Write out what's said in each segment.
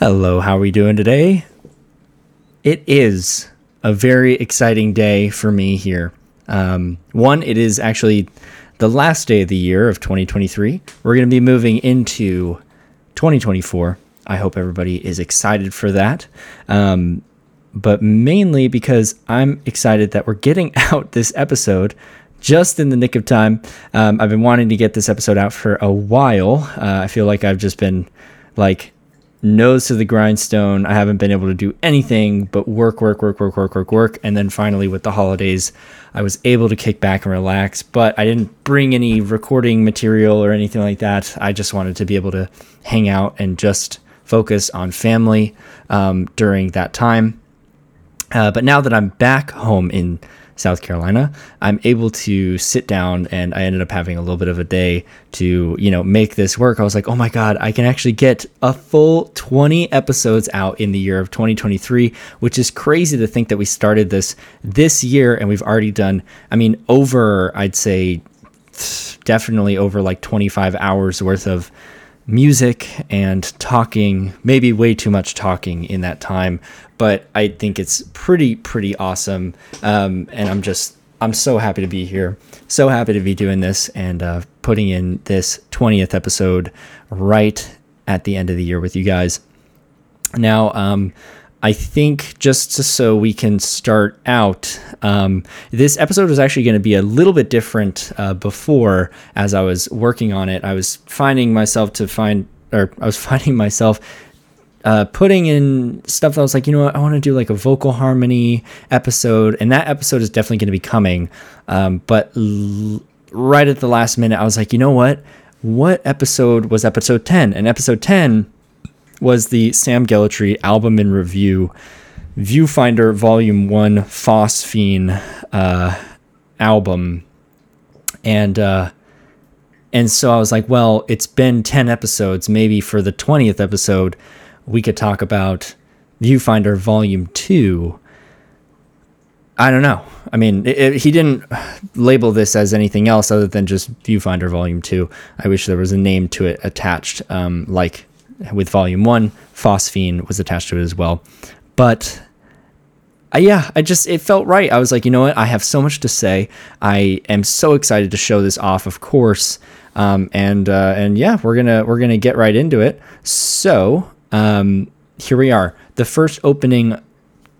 Hello, how are we doing today? It is a very exciting day for me here. Um, one, it is actually the last day of the year of 2023. We're going to be moving into 2024. I hope everybody is excited for that. Um, but mainly because I'm excited that we're getting out this episode just in the nick of time. Um, I've been wanting to get this episode out for a while. Uh, I feel like I've just been like nose to the grindstone. I haven't been able to do anything but work, work, work, work, work, work, work. And then finally, with the holidays, I was able to kick back and relax, but I didn't bring any recording material or anything like that. I just wanted to be able to hang out and just focus on family um, during that time. Uh, but now that I'm back home in South Carolina, I'm able to sit down and I ended up having a little bit of a day to, you know, make this work. I was like, oh my God, I can actually get a full 20 episodes out in the year of 2023, which is crazy to think that we started this this year and we've already done, I mean, over, I'd say, definitely over like 25 hours worth of music and talking, maybe way too much talking in that time, but I think it's pretty, pretty awesome. Um, and I'm just, I'm so happy to be here. So happy to be doing this and uh, putting in this 20th episode right at the end of the year with you guys. Now, um, I think just so we can start out, um, this episode was actually going to be a little bit different uh, before as I was working on it. I was finding myself to find, or I was finding myself uh, putting in stuff that I was like, you know what, I want to do like a vocal harmony episode, and that episode is definitely going to be coming. Um, but l- right at the last minute, I was like, you know what? What episode was episode 10? And episode 10 was the Sam Gellaitry album in review, Viewfinder Volume 1 Phosphene uh, album. And, uh, and so I was like, well, it's been 10 episodes. Maybe for the 20th episode, we could talk about Viewfinder Volume 2. I don't know. I mean, it, it, he didn't label this as anything else other than just Viewfinder Volume 2. I wish there was a name to it attached, um, like with volume one. Phosphene was attached to it as well. But uh, yeah, I just, it felt right. I was like, you know what? I have so much to say. I am so excited to show this off, of course. Um, and, uh, and yeah, we're gonna, we're gonna get right into it. So, um, here we are. The first opening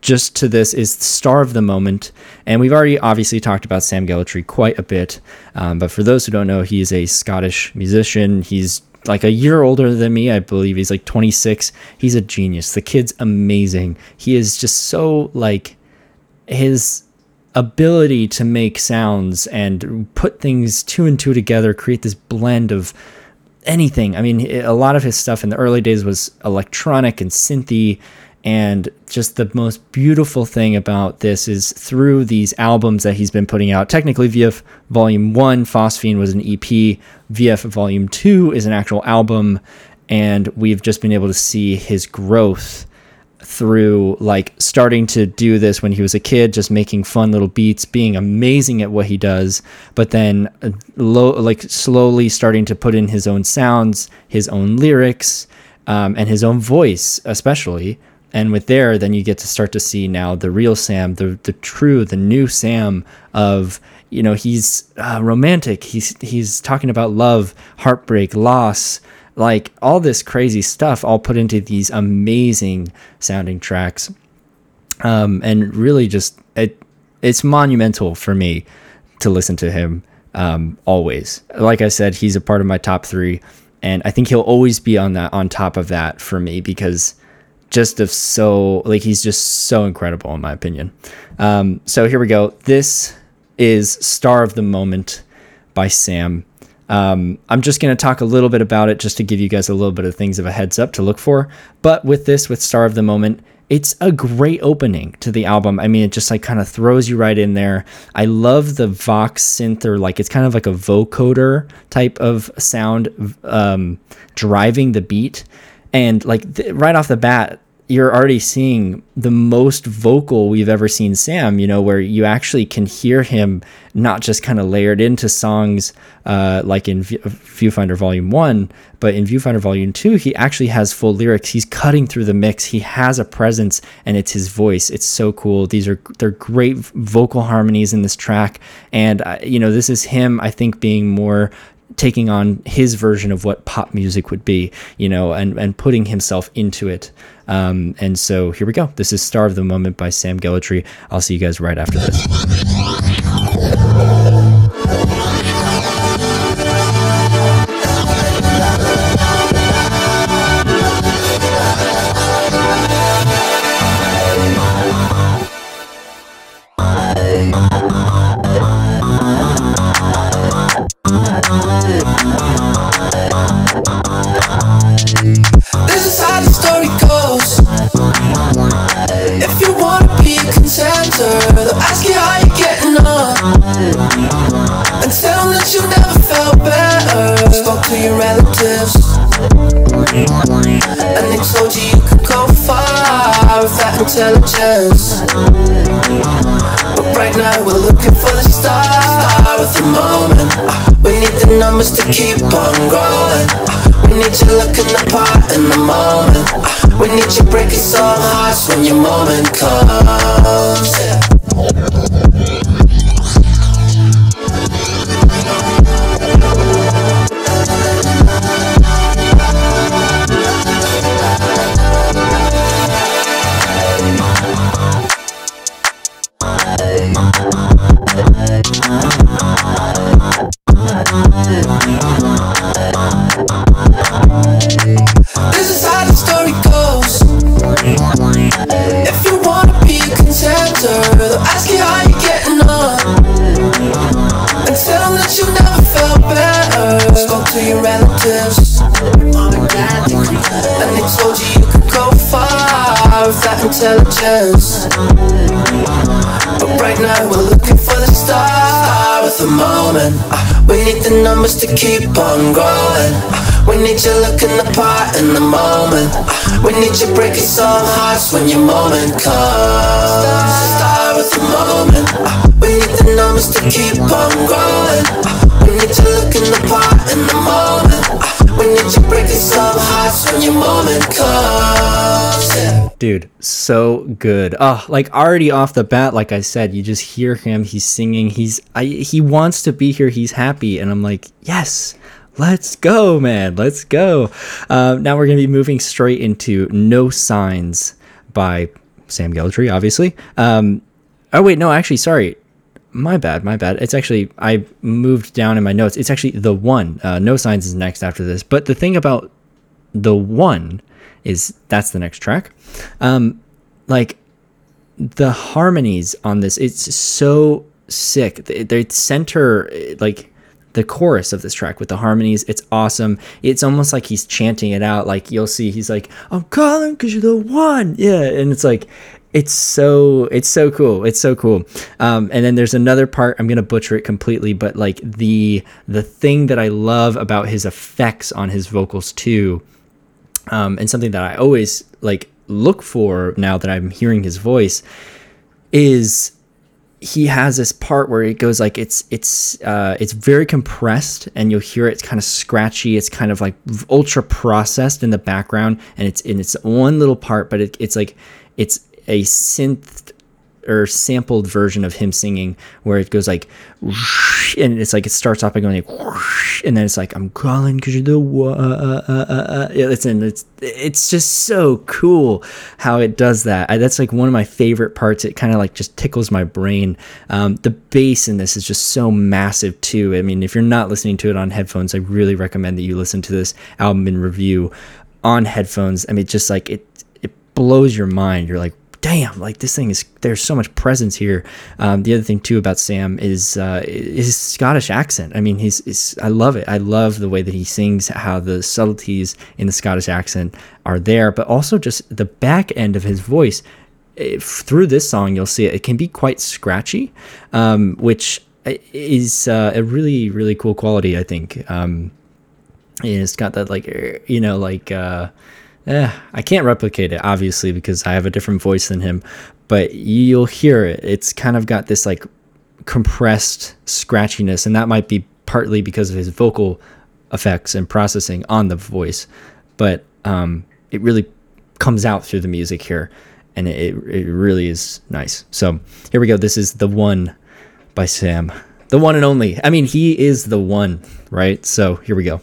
just to this is Star of the Moment. And we've already obviously talked about Sam Gellaitry quite a bit. Um, but for those who don't know, he is a Scottish musician. He's like a year older than me. I believe he's like 26. He's a genius. The kid's amazing. He is just so like his ability to make sounds and put things two and two together, create this blend of anything. I mean, a lot of his stuff in the early days was electronic and synthy and just the most beautiful thing about this is through these albums that he's been putting out. Technically, VF Volume 1, Phosphene was an EP. VF Volume 2 is an actual album. And we've just been able to see his growth through like starting to do this when he was a kid, just making fun little beats, being amazing at what he does, but then uh, like slowly starting to put in his own sounds, his own lyrics, um, and his own voice, especially. And with there then you get to start to see now the real sam the the true the new sam of you know he's uh, romantic. He's he's talking about love heartbreak loss like all this crazy stuff all put into these amazing sounding tracks um, and really just it it's monumental for me to listen to him um, always like i said he's a part of my top three and i think he'll always be on that on top of that for me because just of so like he's just so incredible in my opinion. Um, so here we go. This is Star of the Moment by Sam. Um, I'm just going to talk a little bit about it just to give you guys a little bit of things of a heads up to look for. But with this, with Star of the Moment, it's a great opening to the album. I mean, it just like kind of throws you right in there. I love the Vox synth or like it's kind of like a vocoder type of sound um, driving the beat. And like th- right off the bat, you're already seeing the most vocal we've ever seen Sam, you know, where you actually can hear him not just kind of layered into songs uh, like in Viewfinder Volume 1, but in Viewfinder Volume 2, he actually has full lyrics. He's cutting through the mix. He has a presence and it's his voice. It's so cool. These are they're great vocal harmonies in this track and uh, you know, this is him I think being more taking on his version of what pop music would be, you know, and, and putting himself into it. Um, and so here we go. This is Star of the Moment by Sam Gellaitry. I'll see you guys right after this. Need to keep on growing. We need you looking the part in the moment. We need you breaking some hearts when your moment comes. Intelligence. But right now we're looking for the star of the moment. Uh, we need the numbers to keep on growing. Uh, we need you looking the part in the moment. Uh, we need you breaking some hearts when your moment comes. Star of the moment. We need the numbers to keep on growing. We need you looking the part in the moment. We need you breaking some hearts when your moment comes. Yeah dude so good. Oh like already off the bat like i said you just hear him he's singing he's I, he wants to be here he's happy and i'm like yes let's go man let's go. Uh, now we're gonna be moving straight into no signs by sam gellaitry obviously. Um, oh wait no actually sorry. My bad my bad. It's actually i moved down in my notes. It's actually the one. Uh, no signs is next after this. But the thing about the one is that's the next track. Um, like the harmonies on this, it's so sick. They, center like the chorus of this track with the harmonies. It's awesome. It's almost like he's chanting it out. Like you'll see, he's like, "I'm calling because you're the one." Yeah, and it's like, it's so it's so cool. It's so cool. Um, and then there's another part. I'm gonna butcher it completely, but like the the thing that I love about his effects on his vocals too um, and something that I always like look for now that I'm hearing his voice is he has this part where it goes like it's it's uh, it's very compressed and you'll hear it's kind of scratchy. It's kind of like ultra processed in the background and it's in its one little part but it, it's like it's a synth or sampled version of him singing where it goes like and it's like it starts off by going like and then it's like I'm calling because you're the uh, uh, uh, uh, it's and it's it's just so cool how it does that. I, that's like one of my favorite parts. It kind of like just tickles my brain. Um, the bass in this is just so massive too. I mean if you're not listening to it on headphones I really recommend that you listen to this album in review on headphones. I mean just like it it blows your mind. You're like damn, like this thing is there's so much presence here. Um, the other thing too about Sam is uh, his Scottish accent. I mean, he's, he's I love it. I love the way that he sings, how the subtleties in the Scottish accent are there, but also just the back end of his voice. If, through this song, you'll see it. It can be quite scratchy, um, which is uh, a really really cool quality. I think. Um, it's got that like you know like. Uh, eh, I can't replicate it obviously because I have a different voice than him, but you'll hear it. It's kind of got this like compressed scratchiness, and that might be partly because of his vocal effects and processing on the voice, but um, it really comes out through the music here, and it it really is nice. So here we go. This is the one by Sam, the one and only. I mean, he is the one, right? So here we go.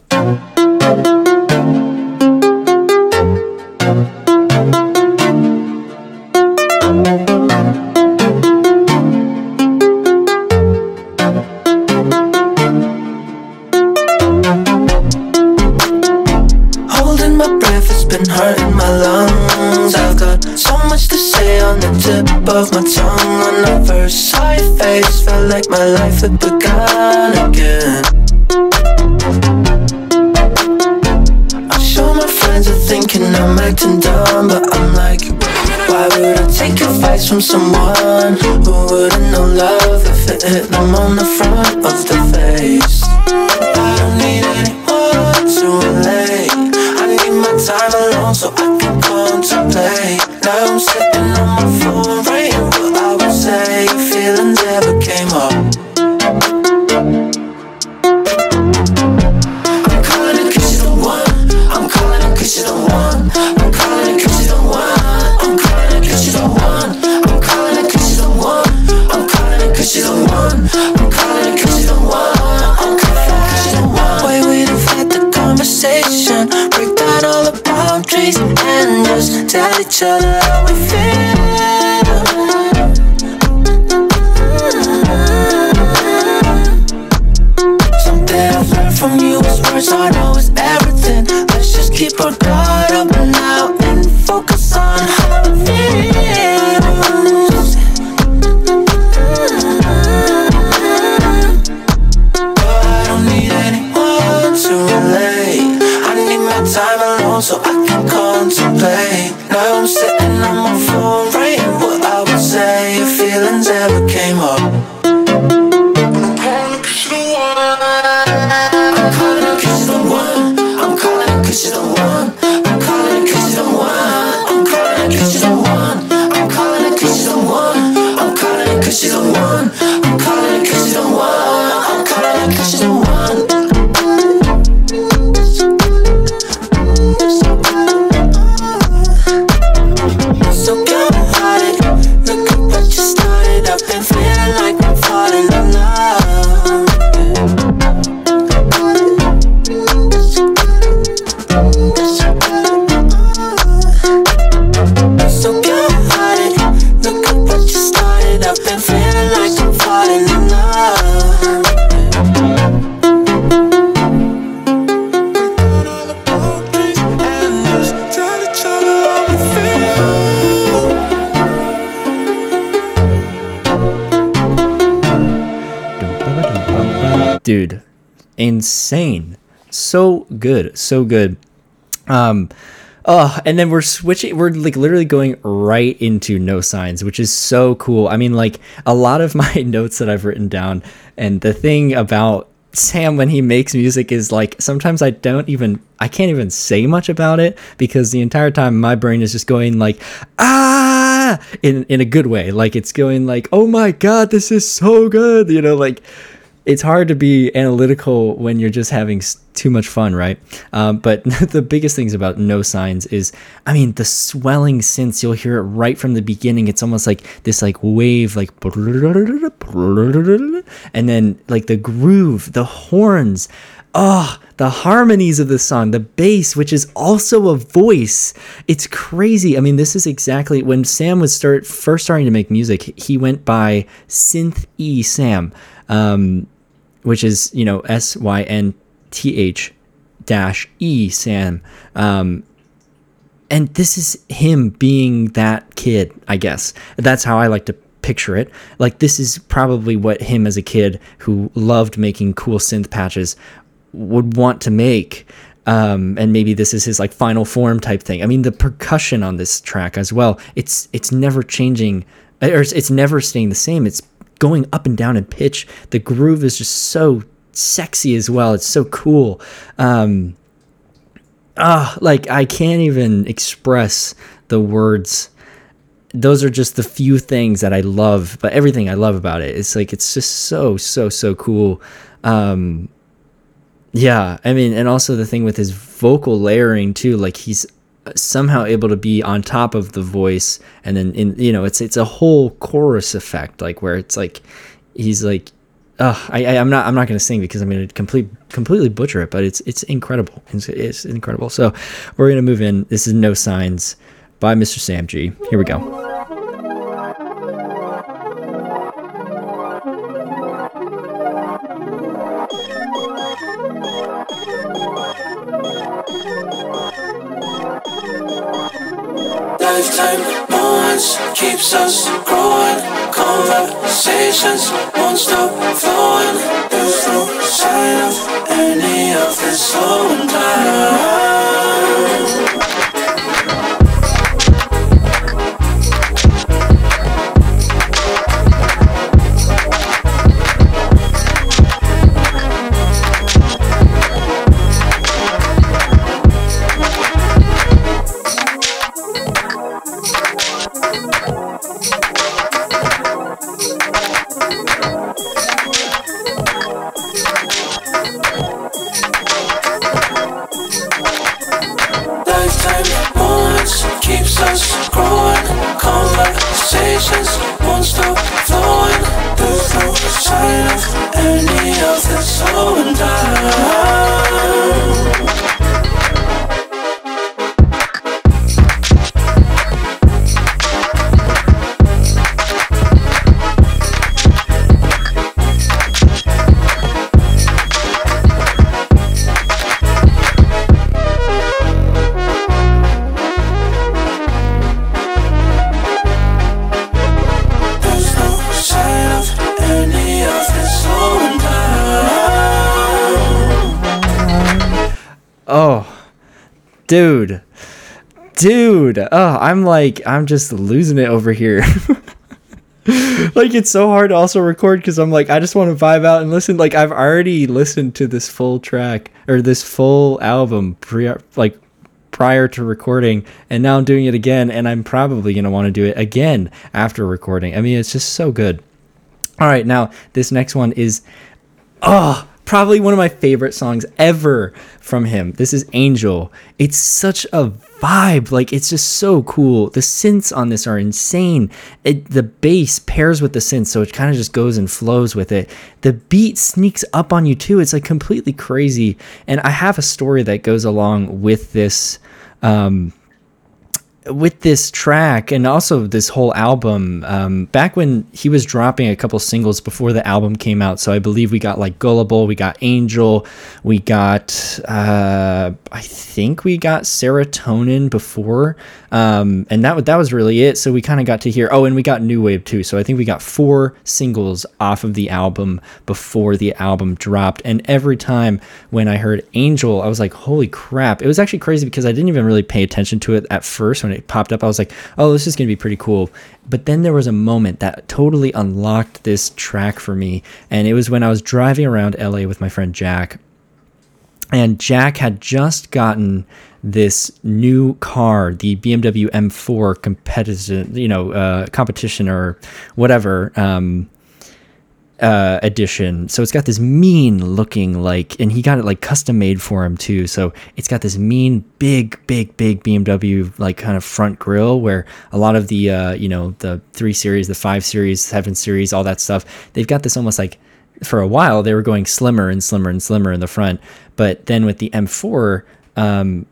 Tip of my tongue. When I first saw your face, felt like my life had begun again. I show my friends are thinking I'm acting dumb, but I'm like, why would I take advice from someone who wouldn't know love if it hit them on the front of the face? I don't need anyone to relate. I need my time alone so I can contemplate. Now I'm sitting good so good. Um oh and then we're switching we're like literally going right into no signs which is so cool. I mean like a lot of my notes that i've written down and the thing about sam when he makes music is like sometimes i don't even i can't even say much about it because the entire time my brain is just going like ah! in in a good way. Like it's going like oh my god this is so good you know like it's hard to be analytical when you're just having too much fun, right? Um, but the biggest things about No Signs is, I mean, the swelling synths. You'll hear it right from the beginning. It's almost like this like wave, like, and then like the groove, the horns. Oh, the harmonies of the song, the bass, which is also a voice. It's crazy. I mean, this is exactly when Sam was start first starting to make music. He went by Synth E Sam, um, which is you know S Y N T H dash E Sam. Um, and this is him being that kid, I guess. That's how I like to picture it. Like this is probably what him as a kid who loved making cool synth patches would want to make. Um, and maybe this is his like final form type thing. I mean, the percussion on this track as well. It's it's never changing, or it's, it's never staying the same. It's going up and down in pitch. The groove is just so sexy as well. It's so cool. Um, ah, like I can't even express the words. Those are just the few things that I love, but everything I love about it. It's like it's just so so so cool. Um, yeah, I mean, and also the thing with his vocal layering too, like he's somehow able to be on top of the voice, and then in you know, it's it's a whole chorus effect, like where it's like he's like, uh, I, I am not I'm not gonna sing because I'm gonna complete completely butcher it, but it's it's incredible. It's, it's incredible. So we're gonna move in. This is No Signs by Mr. Sam G. Here we go. Keeps us growing. Conversations won't stop flowing. There's no sign of any of this slowing down. Dude, dude. Oh, I'm like, I'm just losing it over here. like, it's so hard to also record because I'm like, I just want to vibe out and listen. Like, I've already listened to this full track or this full album pre, like, prior to recording, and now I'm doing it again, and I'm probably gonna want to do it again after recording. I mean, it's just so good. All right, now this next one is oh, probably one of my favorite songs ever from him. This is Angel. It's such a vibe. Like it's just so cool. The synths on this are insane. It, the bass pairs with the synth, so it kind of just goes and flows with it. The beat sneaks up on you too. It's like completely crazy. And I have a story that goes along with this um with this track and also this whole album um, back when he was dropping a couple singles before the album came out so i believe we got like gullible we got angel we got uh, i think we got serotonin before um, and that, that was really it so we kind of got to hear oh and we got new wave too so i think we got four singles off of the album before the album dropped and every time when i heard angel i was like holy crap it was actually crazy because i didn't even really pay attention to it at first when it popped up i was like oh this is going to be pretty cool. But then there was a moment that totally unlocked this track for me and it was when i was driving around la with my friend jack and Jack had just gotten this new car, the BMW M4 competition, you know, uh, competition or whatever um, uh, edition. So it's got this mean looking like, and he got it like custom made for him too. So it's got this mean, big, big, big BMW like kind of front grille where a lot of the, uh, you know, the three series, the five series, seven series, all that stuff, they've got this almost like for a while they were going slimmer and slimmer and slimmer in the front but then with the m4 um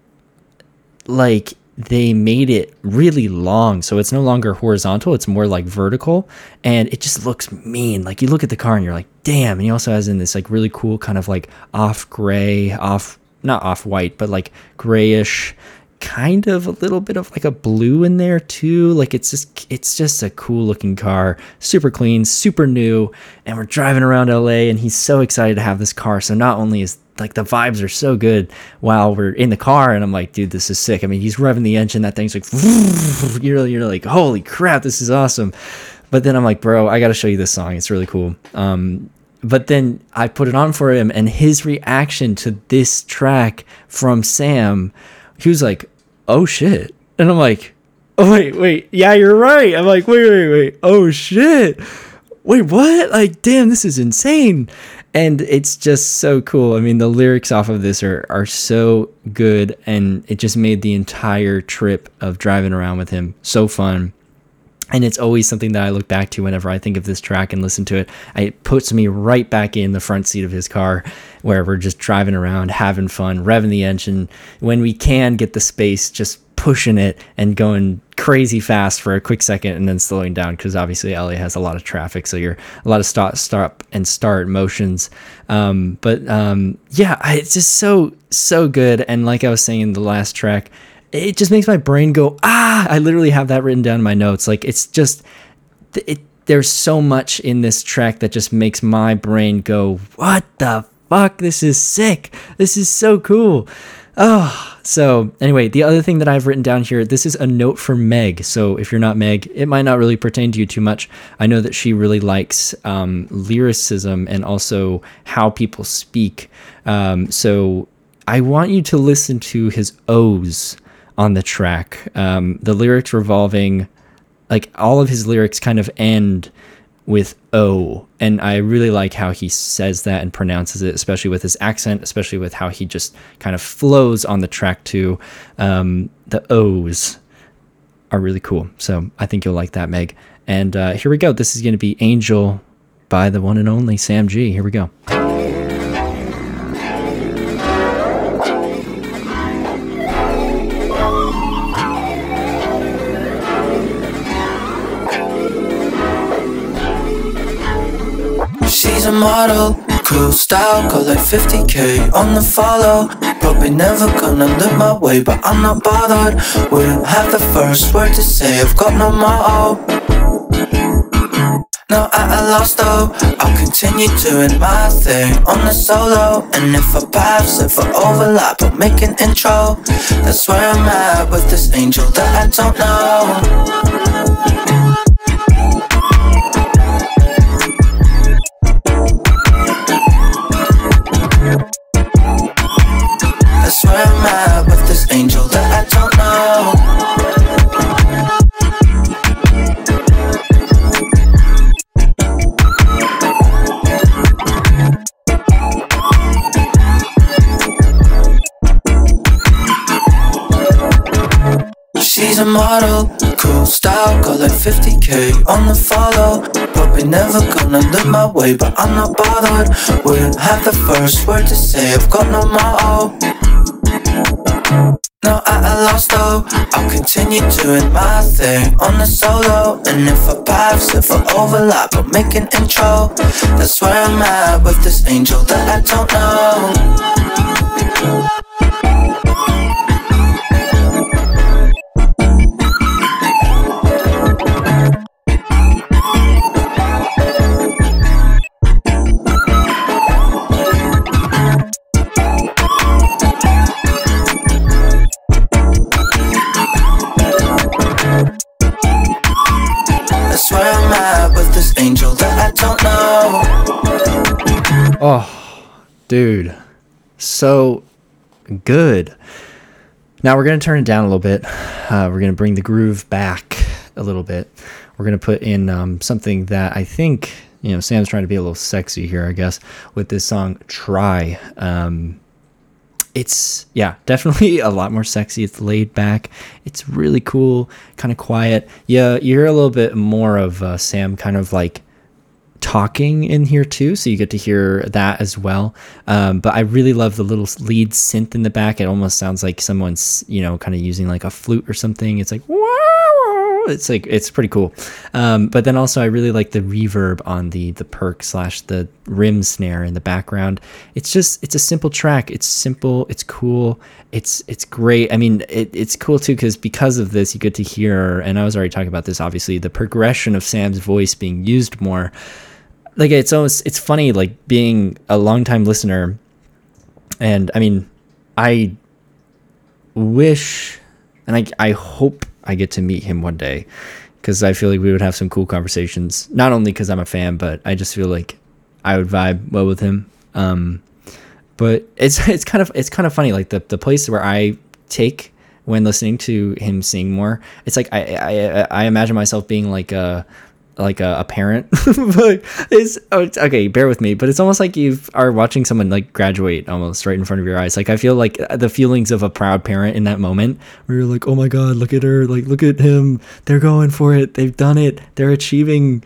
like they made it really long so it's no longer horizontal it's more like vertical and it just looks mean. Like you look at the car and you're like damn and he also has in this like really cool kind of like off gray off not off white but like grayish kind of a little bit of like a blue in there too. Like it's just it's just a cool looking car. Super clean super new and we're driving around la and he's so excited to have this car. So not only is like the vibes are so good while we're in the car and i'm like dude this is sick. I mean he's revving the engine that thing's like you're, you're like holy crap this is awesome. But then i'm like bro i gotta show you this song. It's really cool. Um but then I put it on for him, and his reaction to this track from Sam, he was like, "Oh shit," and I'm like, "Oh wait, wait, yeah, you're right." I'm like, "Wait, wait, wait, oh shit." Wait, what? Like, damn, this is insane and it's just so cool. I mean, the lyrics off of this are are so good, and it just made the entire trip of driving around with him so fun. And it's always something that I look back to whenever I think of this track and listen to it. It puts me right back in the front seat of his car where we're just driving around, having fun, revving the engine. When we can get the space, just pushing it and going crazy fast for a quick second and then slowing down because obviously LA has a lot of traffic, so you're a lot of stop, stop and start motions. Um, but um, yeah, it's just so so good. And like I was saying in the last track, it just makes my brain go ah. I literally have that written down in my notes. Like it's just it. There's so much in this track that just makes my brain go, what the fuck? This is sick. This is so cool. Oh, so anyway, the other thing that I've written down here, this is a note for Meg. So if you're not Meg, it might not really pertain to you too much. I know that she really likes um, lyricism and also how people speak. Um, so I want you to listen to his O's on the track. Um, the lyrics revolving, like all of his lyrics kind of end with O. And I really like how he says that and pronounces it, especially with his accent, especially with how he just kind of flows on the track too. Um, the O's are really cool. So I think you'll like that, Meg. And uh, here we go. This is going to be Angel by the one and only Sam G. Here we go. Model Cool style, got like 50k on the follow Probably never gonna look my way, but I'm not bothered Wouldn't have the first word to say, I've got no motto now at a loss though, I'll continue doing my thing on the solo. And if I pass, if I overlap, I'll make an intro. That's where I'm at with this angel that I don't know. Where I'm at with this angel that I don't know. She's a model, cool style, got like 50k on the follow. Probably never gonna look my way, but I'm not bothered. Wouldn't have the first word to say, I've got no motto. No, I, I lost though. I'll continue doing my thing on the solo. And if I pass, if I overlap, I'll make an intro. That's where I'm at with this angel that I don't know. Oh, dude. So good. Now we're going to turn it down a little bit. Uh, we're going to bring the groove back a little bit. We're going to put in um, something that I think, you know, Sam's trying to be a little sexy here, I guess, with this song, Try. Um, it's yeah definitely a lot more sexy it's laid back it's really cool kind of quiet yeah you hear a little bit more of uh, sam kind of like talking in here too so you get to hear that as well um, but i really love the little lead synth in the back it almost sounds like someone's you know kind of using like a flute or something it's like wow, it's like it's pretty cool. Um, but then also I really like the reverb on the the perk slash the rim snare in the background. It's just it's a simple track. It's simple. It's cool. It's it's great. I mean, it, it's cool too because because of this, you get to hear. And I was already talking about this. Obviously, the progression of Sam's voice being used more. Like it's almost it's funny like being a longtime listener, and I mean, I wish and I I hope I get to meet him one day because I feel like we would have some cool conversations. Not only because I'm a fan, but I just feel like I would vibe well with him. Um, but it's it's kind of it's kind of funny. Like the the place where I take when listening to him sing more, it's like I I I imagine myself being like a like a, a parent. But oh, it's okay bear with me but it's almost like you are watching someone like graduate almost right in front of your eyes. Like i feel like uh, the feelings of a proud parent in that moment where you're like oh my god look at her like look at him. They're going for it. They've done it. They're achieving.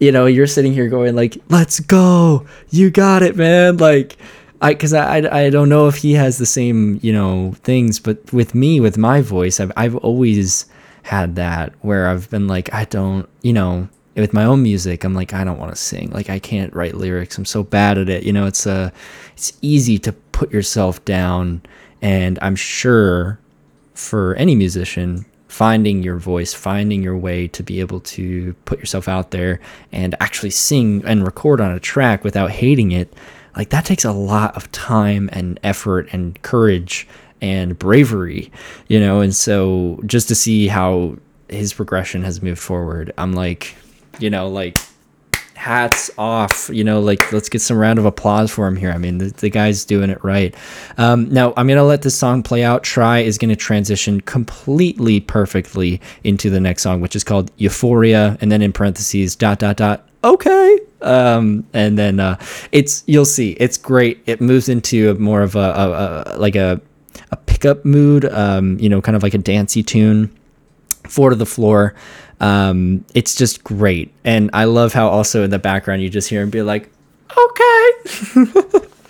You know you're sitting here going like let's go. You got it man. Like I, cause I, I, I don't know if he has the same, you know, things, but with me, with my voice, I've, I've always had that where I've been like, I don't, you know, with my own music i'm like i don't want to sing. Like i can't write lyrics. I'm so bad at it. You know it's uh it's easy to put yourself down and i'm sure for any musician finding your voice finding your way to be able to put yourself out there and actually sing and record on a track without hating it like that takes a lot of time and effort and courage and bravery you know? And so just to see how his progression has moved forward i'm like you know, like hats off you know like let's get some round of applause for him here. I mean the, the guy's doing it right. Um, now i'm gonna let this song play out. Try is gonna transition completely perfectly into the next song which is called euphoria and then in parentheses dot dot dot okay. Um, and then uh, it's you'll see it's great. It moves into a more of a, a, a like a a pickup mood um, you know kind of like a dancey tune. Four to the floor um, it's just great. And I love how also in the background you just hear him be like, okay.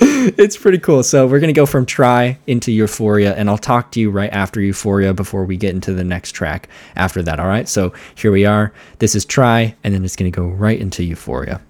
it's pretty cool. So we're going to go from Try into Euphoria, and I'll talk to you right after Euphoria before we get into the next track after that. All right. So here we are. This is Try, and then it's going to go right into Euphoria.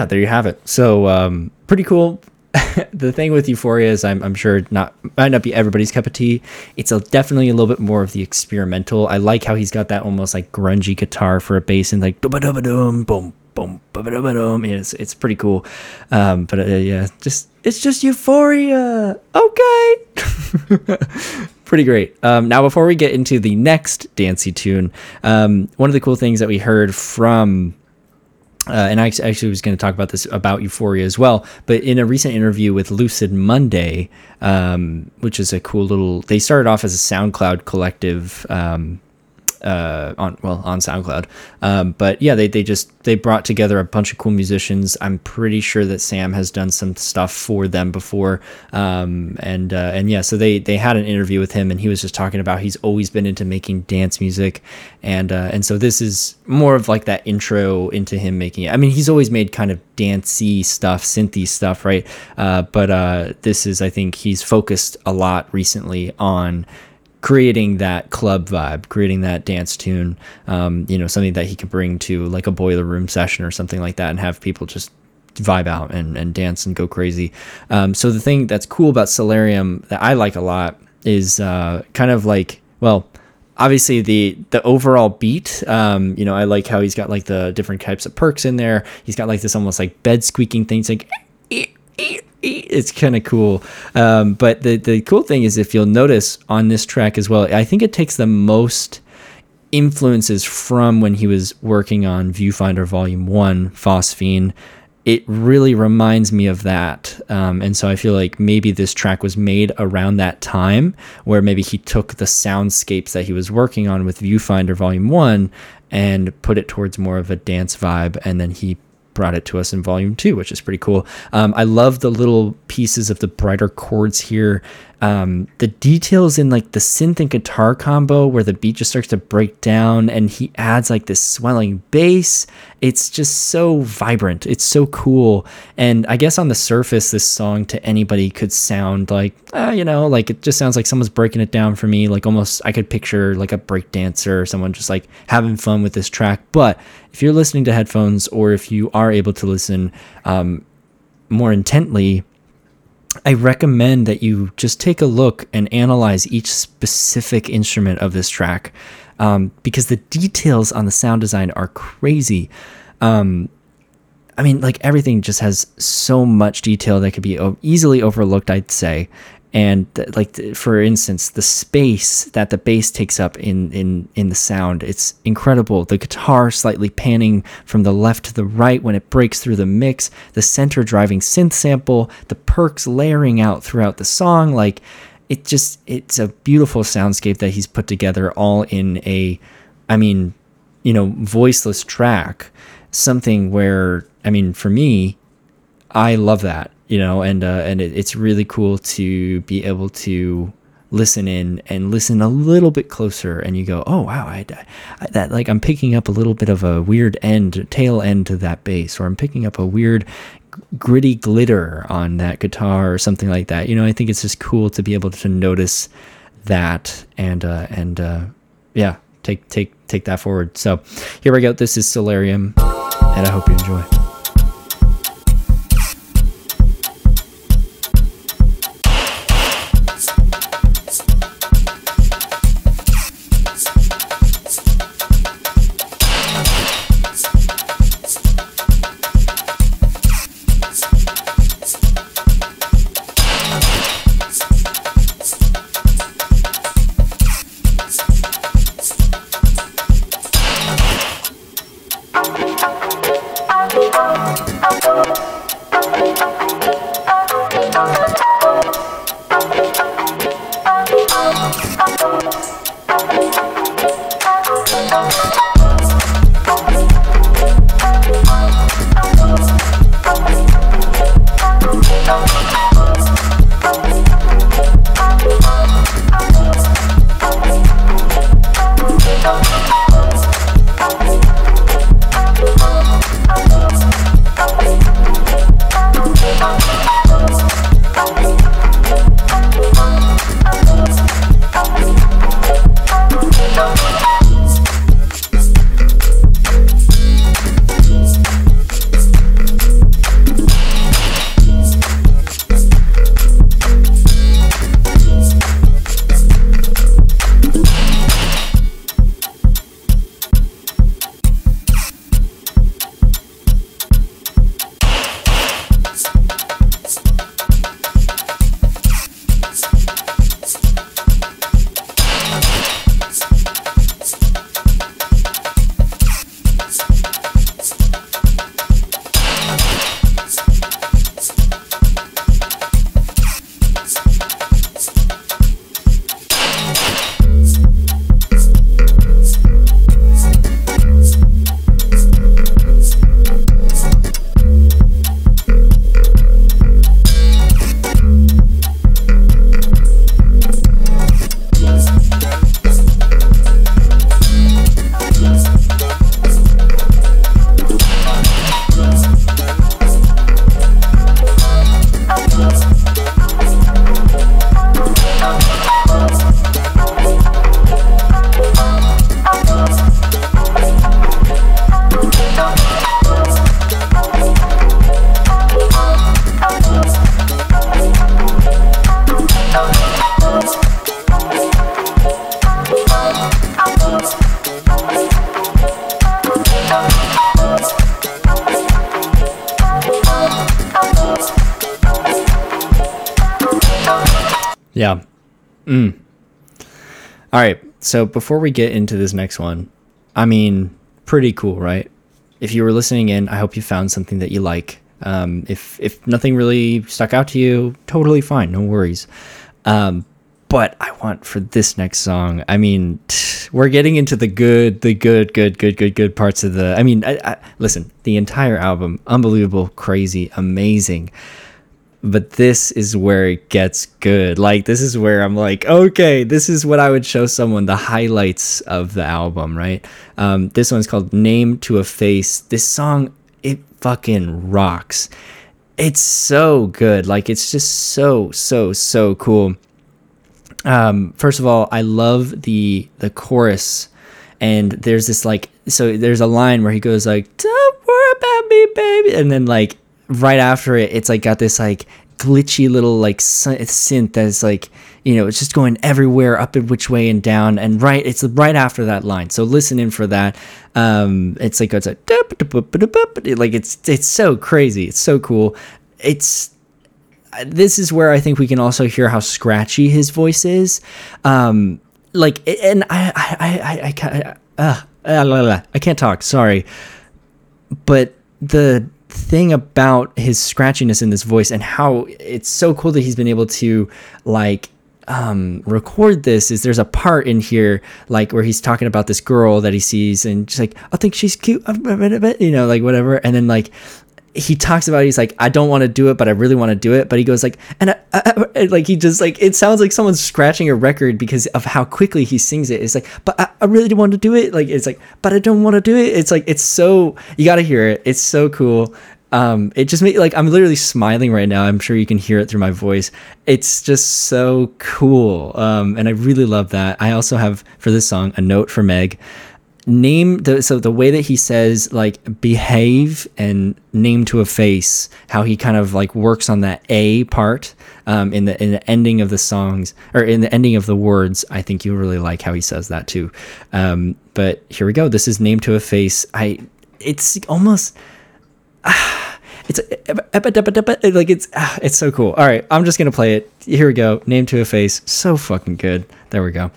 Yeah, there you have it. So, um, pretty cool. the thing with Euphoria is, I'm, I'm sure not might not be everybody's cup of tea. It's a, definitely a little bit more of the experimental. I like how he's got that almost like grungy guitar for a bass and like dum dum boom boom, ba-ba-da-ba-dum. It's it's pretty cool. Um, but uh, yeah, just it's just euphoria. Okay. pretty great. Um, now, before we get into the next dancey tune, um, one of the cool things that we heard from uh, and I actually was going to talk about this about Euphoria as well. But in a recent interview with Lucid Monday, um, which is a cool little, they started off as a SoundCloud collective. Um, uh, on well on SoundCloud. Um, but yeah, they they just they brought together a bunch of cool musicians. I'm pretty sure that Sam has done some stuff for them before. Um, and uh, and yeah, so they they had an interview with him, and he was just talking about he's always been into making dance music, and uh, and so this is more of like that intro into him making it. I mean, he's always made kind of dancey stuff, synthy stuff, right? Uh, but uh, this is I think he's focused a lot recently on creating that club vibe, creating that dance tune, um, you know, something that he could bring to like a boiler room session or something like that and have people just vibe out and, and dance and go crazy. Um, so the thing that's cool about Solarium that I like a lot is uh, kind of like, well, obviously the the overall beat um, you know i like how he's got like the different types of perks in there he's got like this almost like bed squeaking things like it's kind of cool. Um, but the the cool thing is, if you'll notice on this track as well, I think it takes the most influences from when he was working on Viewfinder Volume One, Phosphene. It really reminds me of that, um, and so I feel like maybe this track was made around that time, where maybe he took the soundscapes that he was working on with Viewfinder Volume One and put it towards more of a dance vibe, and then he brought it to us in volume two, which is pretty cool. Um, I love the little pieces of the brighter chords here. Um, the details in like the synth and guitar combo where the beat just starts to break down and he adds like this swelling bass. It's just so vibrant. It's so cool. And I guess on the surface, this song to anybody could sound like, uh, you know, like it just sounds like someone's breaking it down for me. Like almost I could picture like a break dancer or someone just like having fun with this track. But if you're listening to headphones or if you are able to listen um, more intently, I recommend that you just take a look and analyze each specific instrument of this track um, because the details on the sound design are crazy. Um, I mean, like everything just has so much detail that could be easily overlooked, I'd say and like for instance the space that the bass takes up in in in the sound it's incredible. The guitar slightly panning from the left to the right when it breaks through the mix the center driving synth sample the perks layering out throughout the song. Like it just it's a beautiful soundscape that he's put together all in a i mean you know voiceless track. Something where i mean for me i love that you know, and uh, and it, it's really cool to be able to listen in and listen a little bit closer, and you go, oh wow, I, I that like I'm picking up a little bit of a weird end, tail end to that bass, or I'm picking up a weird gritty glitter on that guitar or something like that. You know, I think it's just cool to be able to notice that and uh, and uh, yeah, take take take that forward. So here we go. This is Solarium, and I hope you enjoy. All right. So before we get into this next one, I mean, pretty cool, right? If you were listening in, I hope you found something that you like. Um, if if nothing really stuck out to you, totally fine, no worries. Um, but I want for this next song. I mean, we're getting into the good, the good, good, good, good, good parts of the. I mean, I, I, listen, the entire album, unbelievable, crazy, amazing but this is where it gets good. Like this is where I'm like, okay, this is what I would show someone the highlights of the album, right? Um, this one's called "Name to a Face." This song, it fucking rocks. It's so good. Like it's just so so so cool. Um, first of all, I love the the chorus, and there's this like so there's a line where he goes like, "Don't worry about me, baby," and then like right after it, it's like got this like glitchy little like synth that's like you know it's just going everywhere up and which way and down and right it's right after that line. So listen in for that. Um it's like it's like like it's it's so crazy it's so cool it's this is where i think we can also hear how scratchy his voice is um like and i i i i, uh, uh, I can't talk sorry but the thing about his scratchiness in this voice and how it's so cool that he's been able to like um, record this is there's a part in here like where he's talking about this girl that he sees and just like I think she's cute, you know, like whatever, and then like he talks about it, he's like I don't want to do it, but I really want to do it. But he goes like and, I, I, like he just like it sounds like someone's scratching a record because of how quickly he sings it. It's like but I, I really want to do it. Like it's like but I don't want to do it. It's like it's so you got to hear it. It's so cool um, it just made like I'm literally smiling right now. I'm sure you can hear it through my voice. It's just so cool, um, and I really love that. I also have for this song a note for Meg. Name the so the way that he says like behave and name to a face, how he kind of like works on that a part um, in the in the ending of the songs or in the ending of the words. I think you really like how he says that too. Um, but here we go. This is name to a face. I it's almost it's like it's it's so cool. All right, I'm just gonna play it. Here we go. Name to a face. So fucking good. There we go.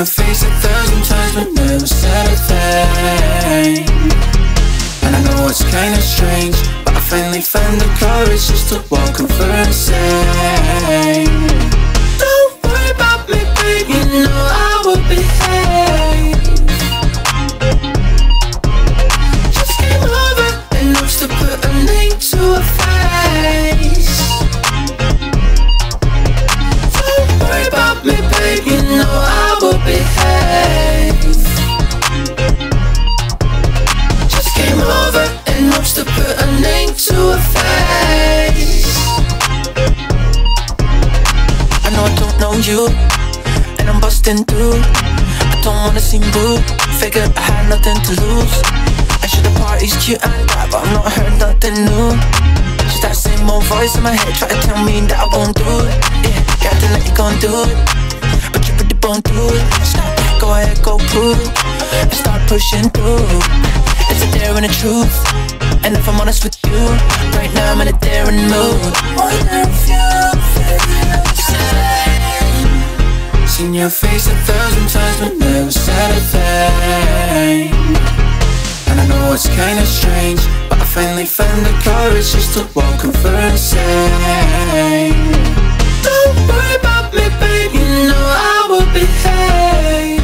Your face a thousand times but never said a thing and I know it's kinda strange But I finally found the courage just to walk you, and I'm busting through. I don't wanna seem rude, figured I had nothing to lose. I should the party's cute and that, but I've not heard nothing new. Just that same old voice in my head try to tell me that I won't do it. Yeah, got to let you go and do it, but you really won't do it. Stop, go ahead, go prove and start pushing through. It's a there in the truth? And if I'm honest with you, right now I'm in a daring mood. Wonder if you're Seen your face a thousand times but never said a thing. And I know it's kinda strange, but I finally found the courage just to walk and say. Don't worry about me, baby, you know I will behave.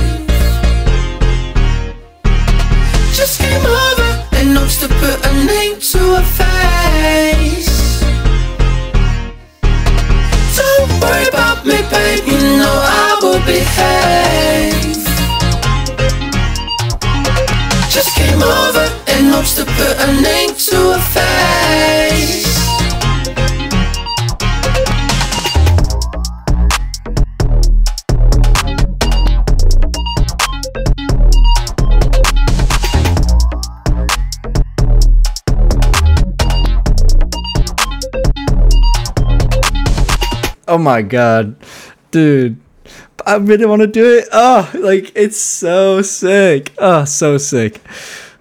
just came over and knows to put a name to a face. Worry about me, babe, you know I will behave. Just came over and hopes to put a name to a face. Oh my god, dude. I really want to do it. Oh, like it's so sick. Oh, so sick.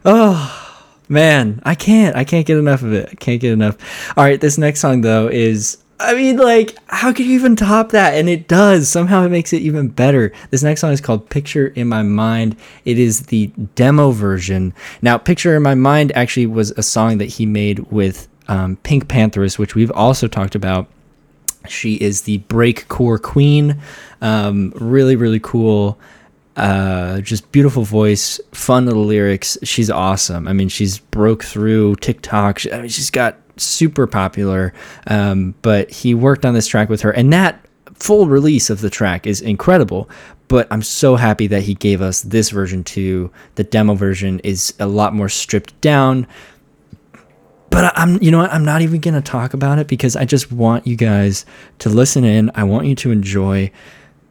Oh, man, I can't. I can't get enough of it. I can't get enough. All right, this next song though is I mean, like, how could you even top that? And it does. Somehow it makes it even better. This next song is called Picture in My Mind. It is the demo version. Now, Picture in My Mind actually was a song that he made with um, PinkPantheress, which we've also talked about. She is the breakcore queen. Um, really, really cool. Uh, just beautiful voice, fun little lyrics. She's awesome. I mean, she's broke through TikTok. She, I mean, she's got super popular. Um, but he worked on this track with her, and that full release of the track is incredible. But I'm so happy that he gave us this version too. The demo version is a lot more stripped down. But I'm, you know what? I'm not even gonna talk about it because I just want you guys to listen in. I want you to enjoy.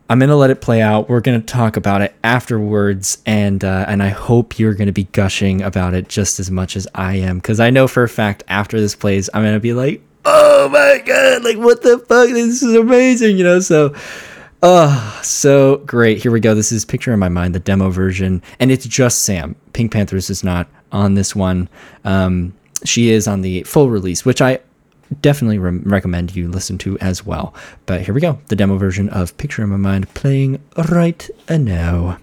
I'm gonna let it play out. We're gonna talk about it afterwards, and uh, and I hope you're gonna be gushing about it just as much as I am, because I know for a fact after this plays, I'm gonna be like, oh my god, like what the fuck? This is amazing, you know. So, oh, so great. Here we go. This is picture in my mind, the demo version, and it's just Sam. PinkPantheress is not on this one. Um, she is on the full release, which I definitely re- recommend you listen to as well. But here we go the demo version of Picture in My Mind playing right now.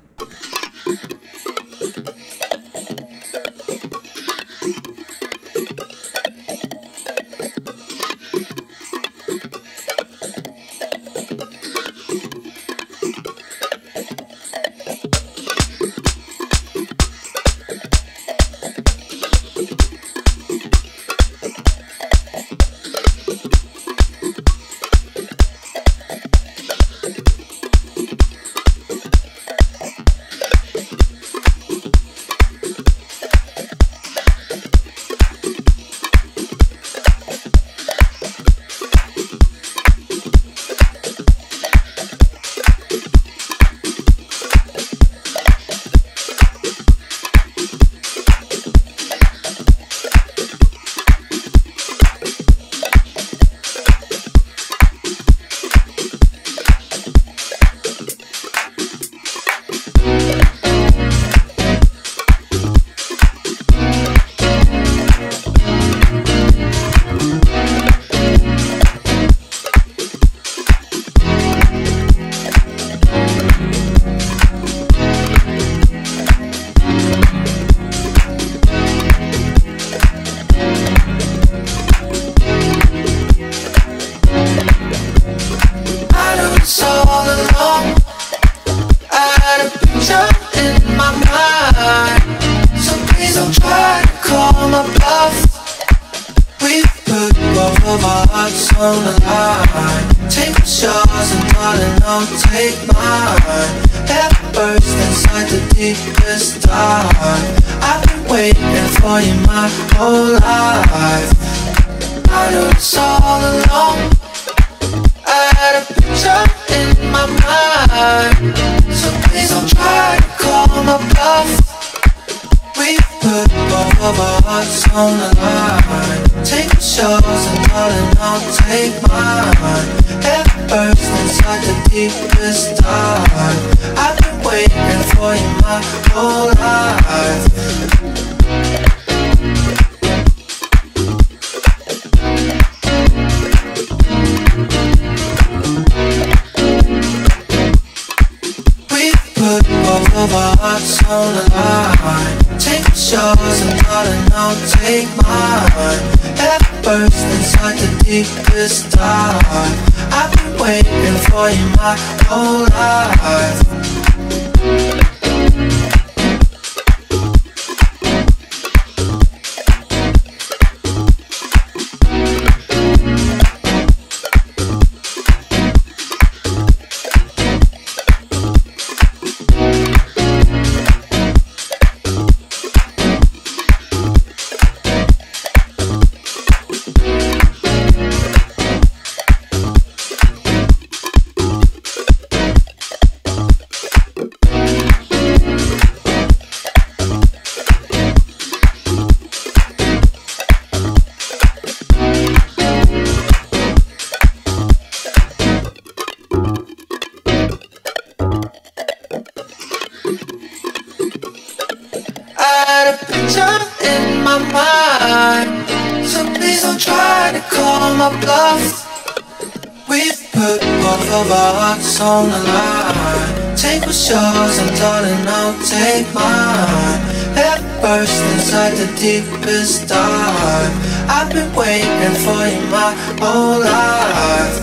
I'll take mine. Head first inside the deepest dive. I've been waiting for you my whole life.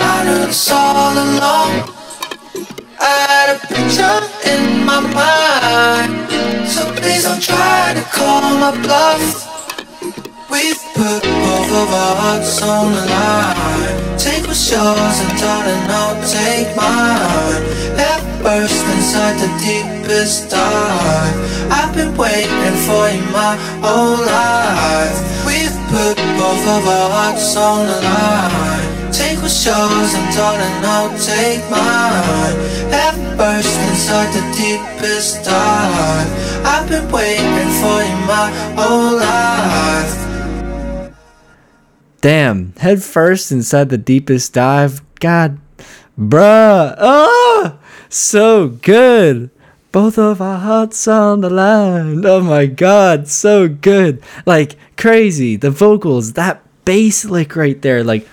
I knew this all along. I had a picture in my mind. So please don't try to call my bluff. We've put both of our hearts on the line. Take what's yours and darling, I'll take mine. Head first inside the deepest dive. I've been waiting for you my whole life. We've put both of our hearts on the line. Take what's yours and darling, I'll take mine. Head first inside the deepest dive. I've been waiting for you my whole life. Damn, head first inside the deepest dive. God, bruh. Oh, so good. Both of our hearts on the line. Oh my god, so good. Like crazy. The vocals, that bass lick right there, like.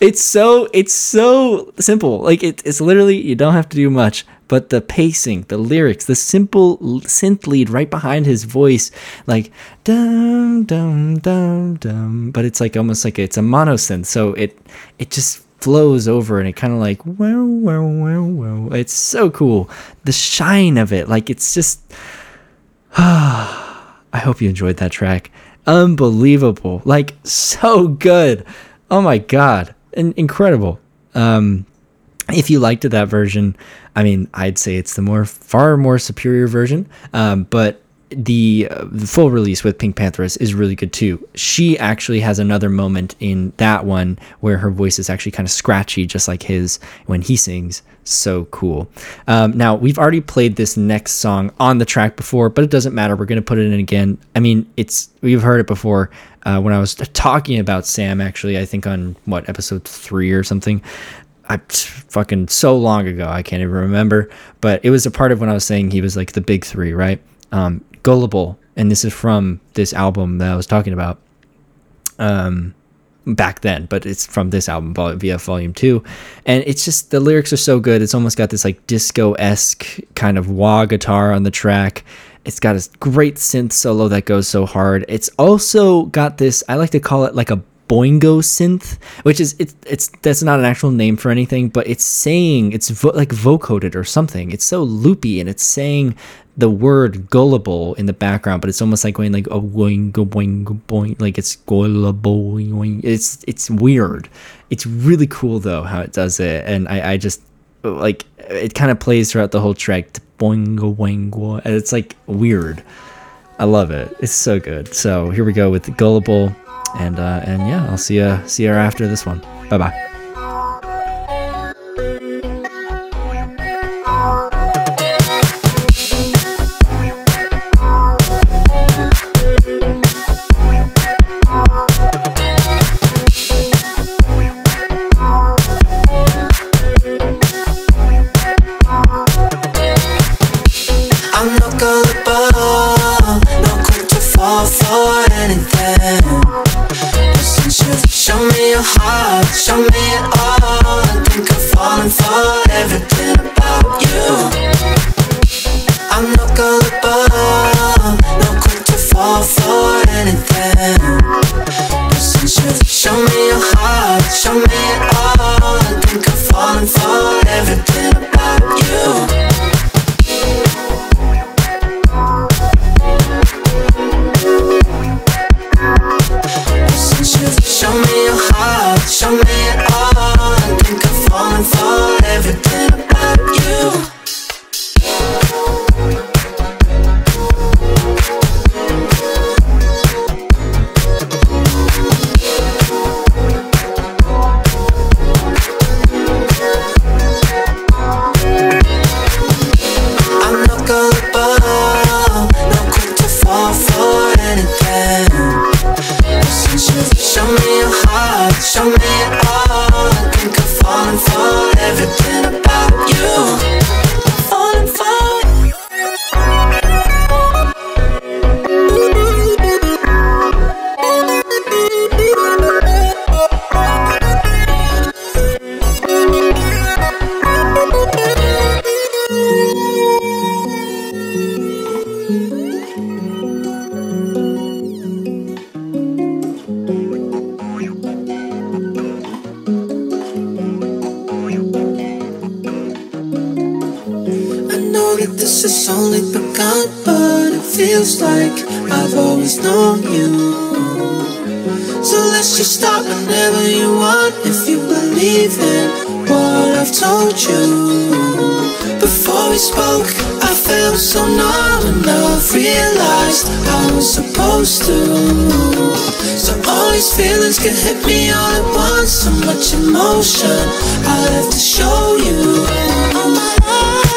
It's so it's so simple. Like it, it's literally you don't have to do much, but the pacing, the lyrics, the simple synth lead right behind his voice, like dum dum dum dum. But it's like almost like it's a mono synth, so it it just flows over and it kind of like wow wow wow wow. It's so cool. The shine of it, like it's just. I hope you enjoyed that track. Unbelievable. Like so good. Oh my god. In- incredible. Um if you liked that version, I mean, I'd say it's the more far more superior version. Um, but the, uh, the full release with PinkPantheress is really good too. She actually has another moment in that one where her voice is actually kind of scratchy, just like his when he sings. So cool. Um, now we've already played this next song on the track before, but it doesn't matter. We're gonna put it in again. I mean, it's we've heard it before uh, when I was talking about Sam. Actually, I think on what episode three or something. I fucking so long ago I can't even remember, but it was a part of when I was saying he was like the big three, right? Um, Gullible, and this is from this album that I was talking about. Um, back then, but it's from this album, VF Volume Two, and it's just the lyrics are so good. It's almost got this like disco esque kind of wah guitar on the track. It's got a great synth solo that goes so hard. It's also got this. I like to call it like a boingo synth, which is it's it's that's not an actual name for anything, but it's saying it's vo- like vocoded or something. It's so loopy and it's saying the word gullible in the background, but it's almost like going like oh, a boing boingo boing like it's gullible. It's it's weird. It's really cool though how it does it, and I I just like it kind of plays throughout the whole track. Boingo boingo, and it's like weird. I love it. It's so good. So here we go with gullible and uh, and yeah, I'll see you see you after this one. Bye bye. What I've told you. Before we spoke, I felt so now I've realized I was supposed to. So all these feelings can hit me all at once, so much emotion I have to show you. Oh my always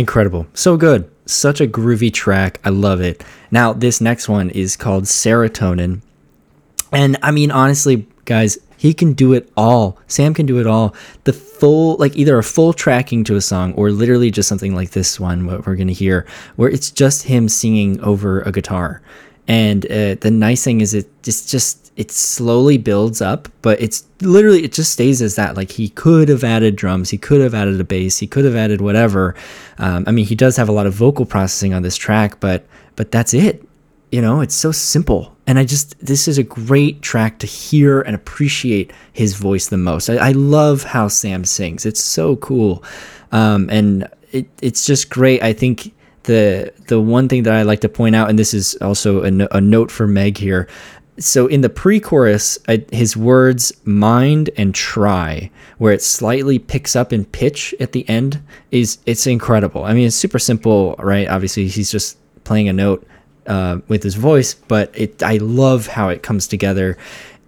Incredible. So good. Such a groovy track. I love it. Now, this next one is called Serotonin. And I mean, honestly, guys, he can do it all. Sam can do it all. The full, like either a full tracking to a song or literally just something like this one, what we're going to hear, where it's just him singing over a guitar. And uh, the nice thing is, it just, just, it slowly builds up, but it's literally, it just stays as that. Like he could have added drums, he could have added a bass, he could have added whatever. Um, I mean, he does have a lot of vocal processing on this track, but, but that's it. You know it's so simple. And i just this is a great track to hear and appreciate his voice the most. I, I love how sam sings. It's so cool. Um, and it, it's just great. I think the the one thing that i like to point out and this is also a, no- a note for meg here so in the pre-chorus I, his words mind and try where it slightly picks up in pitch at the end is it's incredible. I mean it's super simple right? Obviously he's just playing a note uh, with his voice, but it I love how it comes together.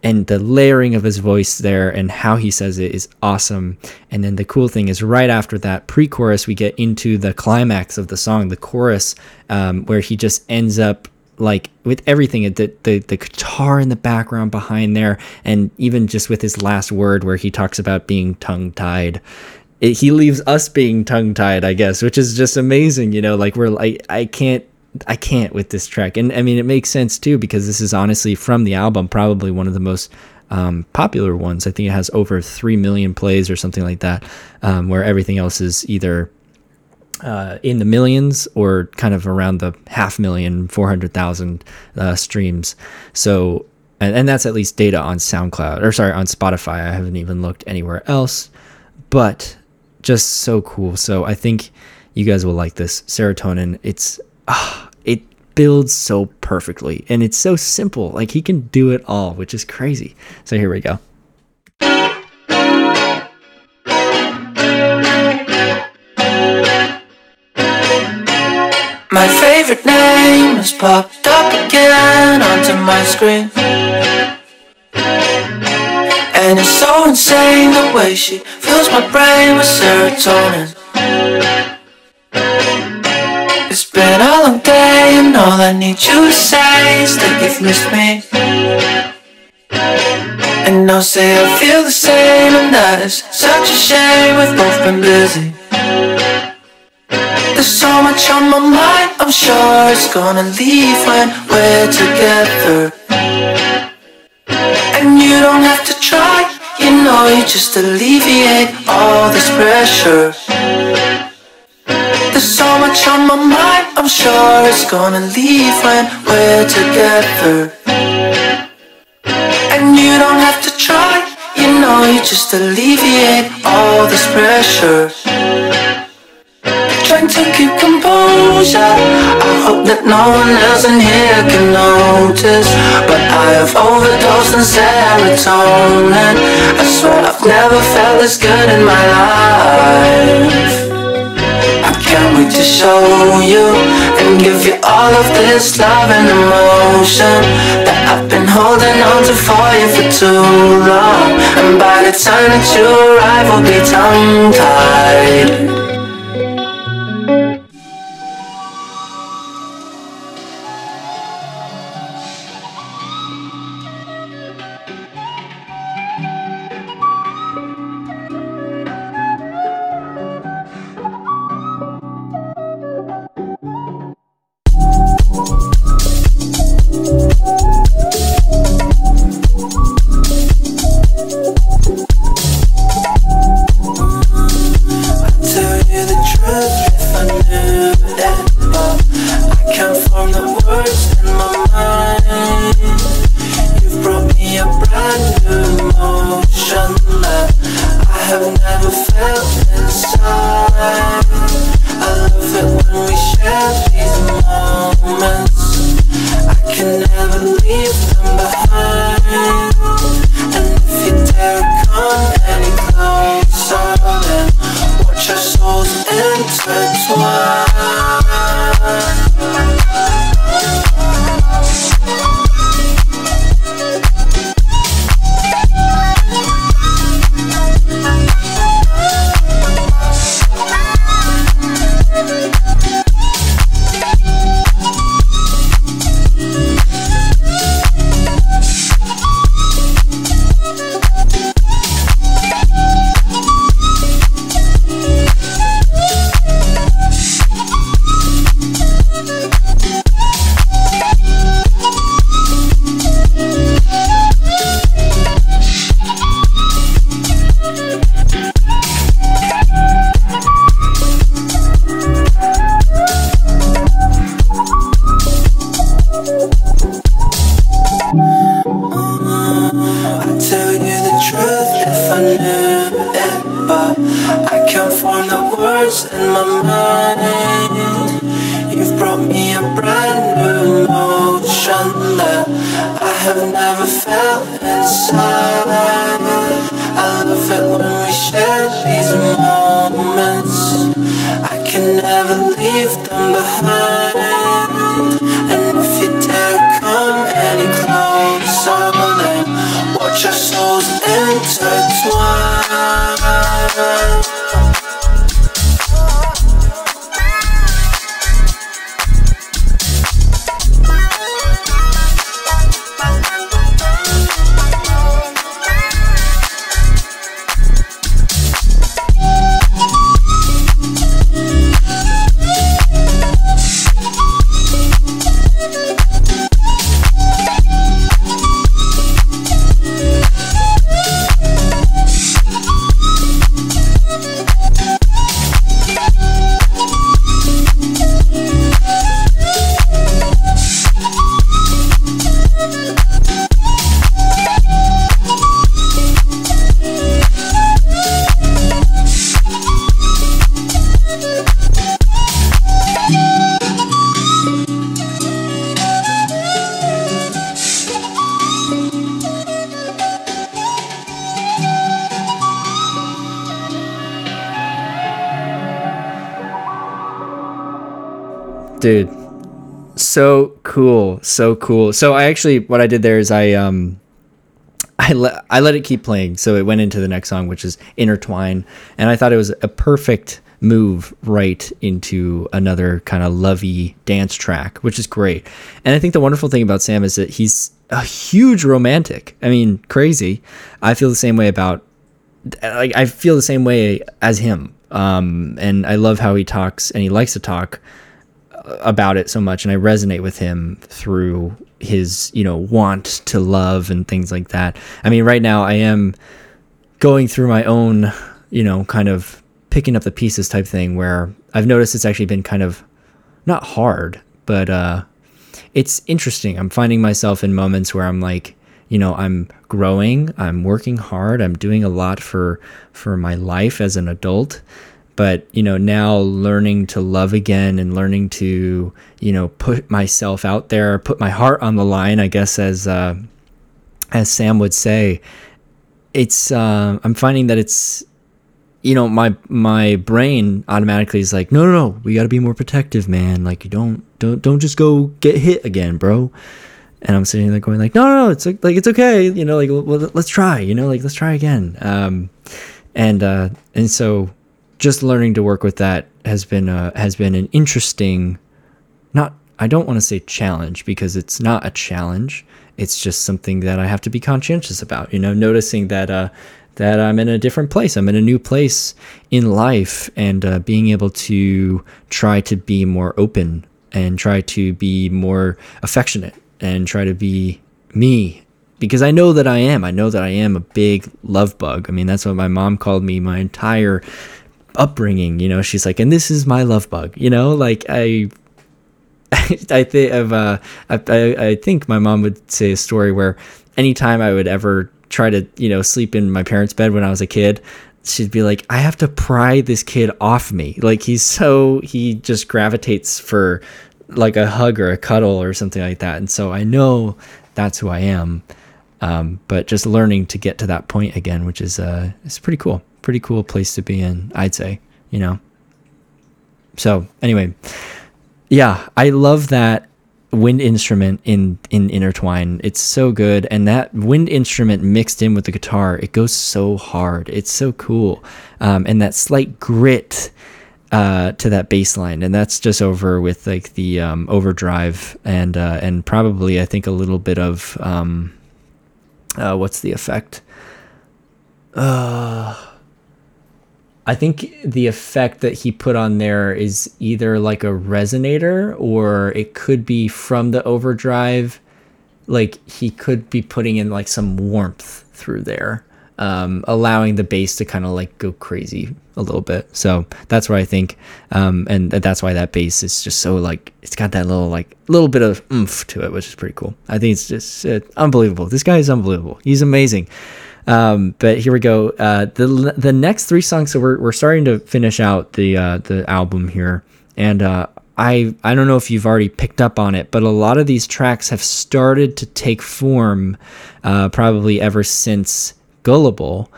And the layering of his voice there and how he says it is awesome. And then the cool thing is right after that pre-chorus, we get into the climax of the song, the chorus, um, where he just ends up like with everything the, the the guitar in the background behind there and even just with his last word where he talks about being tongue tied it, he leaves us being tongue tied I guess which is just amazing you know like we're like I can't I can't with this track. And I mean, it makes sense too because this is honestly from the album, probably one of the most um, popular ones. I think it has over 3 million plays or something like that, um, where everything else is either uh, in the millions or kind of around the half million, 400,000 uh, streams. So, and, and that's at least data on SoundCloud or sorry, on Spotify. I haven't even looked anywhere else, but just so cool. So I think you guys will like this serotonin. It's ah, it builds so perfectly and it's so simple. Like he can do it all, which is crazy. So here we go. Favorite name has popped up again onto my screen. And it's so insane the way she fills my brain with serotonin. It's been a long day, and all I need you to say is that you've missed me. And I'll say I feel the same, and that is such a shame. We've both been busy. There's so much on my mind, sure it's gonna leave when we're together. And you don't have to try, you know, you just alleviate all this pressure. There's so much on my mind, I'm sure it's gonna leave when we're together. And you don't have to try, you know, you just alleviate all this pressure. Trying to keep composure. I hope that no one else in here can notice. But I have overdosed on serotonin. I swear I've never felt this good in my life. I can't wait to show you and give you all of this love and emotion that I've been holding on to for you for too long. And by the time that you arrive, we'll be tongue so cool. So i actually what i did there is i um i let i let it keep playing. So it went into the next song which is intertwine. And i thought it was a perfect move right into another kind of lovey dance track which is great. And i think the wonderful thing about sam is that he's a huge romantic. I mean crazy. I feel the same way about like I feel the same way as him. Um, and I love how he talks and he likes to talk about it so much. And I resonate with him through his, you know, want to love and things like that. I mean, right now I am going through my own, you know, kind of picking up the pieces type thing where I've noticed it's actually been kind of not hard, but, uh, it's interesting. I'm finding myself in moments where I'm like, you know, I'm growing, I'm working hard, I'm doing a lot for for my life as an adult, but you know, now learning to love again and learning to, you know, put myself out there, put my heart on the line, I guess as uh as Sam would say, it's uh, I'm finding that it's you know my my brain automatically is like no no no we got to be more protective man like you don't don't don't just go get hit again bro and I'm sitting there going like, no, no, no, it's like, it's okay, you know, like well, let's try, you know, like let's try again. Um, and uh, and so just learning to work with that has been uh, has been an interesting, not I don't want to say challenge because it's not a challenge. It's just something that I have to be conscientious about. You know, noticing that uh, that I'm in a different place. I'm in a new place in life, and uh, being able to try to be more open and try to be more affectionate and try to be me because I know that I am. I know that I am a big love bug. I mean, that's what my mom called me my entire upbringing. You know, she's like, and this is my love bug. You know, like I. I think of uh, I, I think my mom would say a story where anytime I would ever try to you know sleep in my parents' bed when I was a kid, she'd be like, I have to pry this kid off me. Like he's so he just gravitates for like a hug or a cuddle or something like that. And so I know that's who I am. Um, but just learning to get to that point again, which is uh, it's pretty cool, pretty cool place to be in. I'd say, you know. So anyway, yeah, I love that wind instrument in in intertwine. It's so good. And that wind instrument mixed in with the guitar it goes so hard. It's so cool. Um, and that slight grit uh, to that bass line. And that's just over with like the um, overdrive and uh, and probably i think a little bit of um, uh, what's the effect? Uh I think the effect that he put on there is either like a resonator or it could be from the overdrive. Like he could be putting in like some warmth through there, um, allowing the bass to kind of like go crazy a little bit. So that's where I think, um, and that's why that bass is just so like it's got that little like little bit of oomph to it, which is pretty cool. I think it's just uh, unbelievable. This guy is unbelievable. He's amazing. Um, but here we go. Uh, the the next three songs. So we're we're starting to finish out the uh, the album here, and uh, I I don't know if you've already picked up on it, but a lot of these tracks have started to take form, uh, probably ever since Gullible.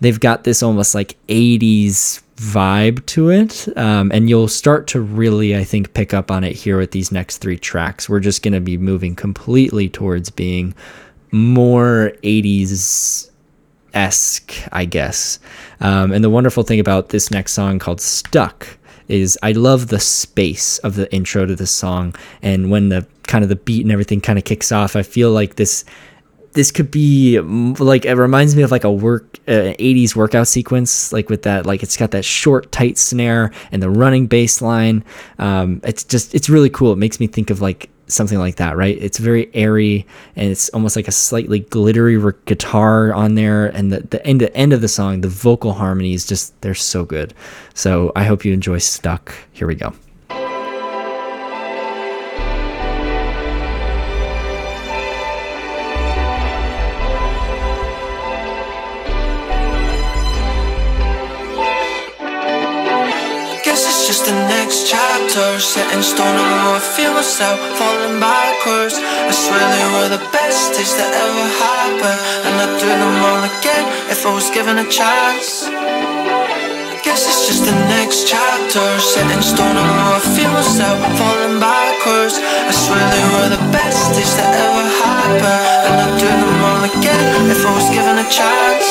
They've got this almost like '80s vibe to it, um, and you'll start to really, I think, pick up on it here with these next three tracks. We're just going to be moving completely towards being more 80s esque, I guess. Um, and the wonderful thing about this next song called Stuck is I love the space of the intro to this song. And when the kind of the beat and everything kind of kicks off, I feel like this this could be like it reminds me of like a work uh, 80s workout sequence like with that like it's got that short tight snare and the running bass line um, it's just it's really cool it makes me think of like something like that, right? It's very airy and it's almost like a slightly glittery guitar on there. And the, the end, the end of the song, the vocal harmonies, just they're so good. So I hope you enjoy Stuck. Here we go. Set in stone, I feel myself falling backwards. I swear they were the best days that ever happened. And I'd do them all again if I was given a chance. I guess it's just the next chapter Set in stone, I feel myself falling backwards. I swear they were the best days that ever happened. And I'd do them all again if I was given a chance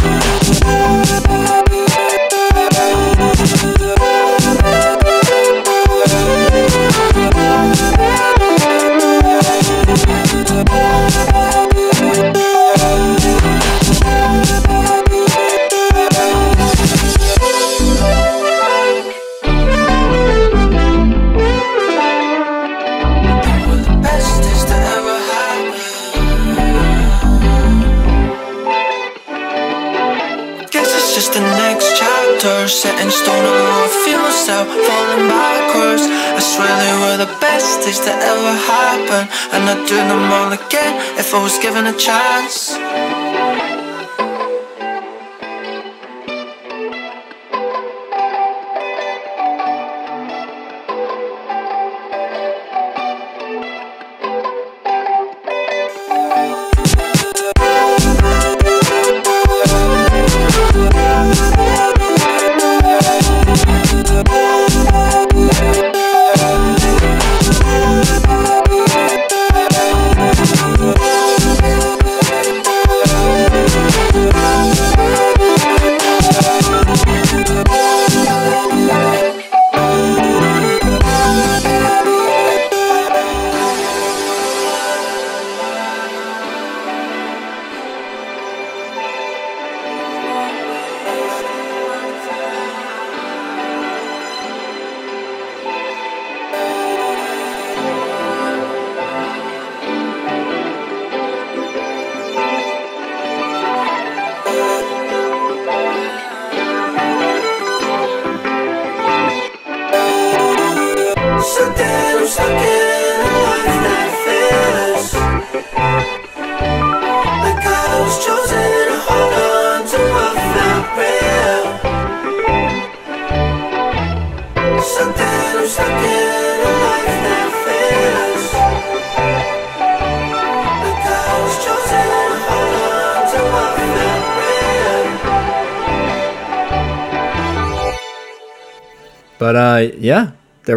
again if I was given a chance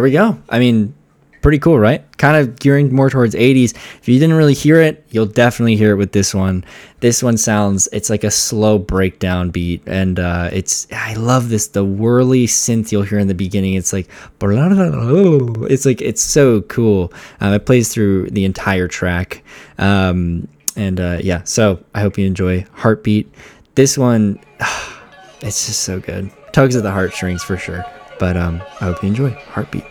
we go. I mean, pretty cool, right? Kind of gearing more towards 80s. If you didn't really hear it, you'll definitely hear it with this one. This one sounds it's like a slow breakdown beat, and uh, it's I love this the whirly synth you'll hear in the beginning. It's like it's like it's so cool. Um, it plays through the entire track, um, and uh, yeah. So I hope you enjoy Heartbeat. This one, it's just so good. Tugs at the heartstrings for sure. But um, I hope you enjoy Heartbeat.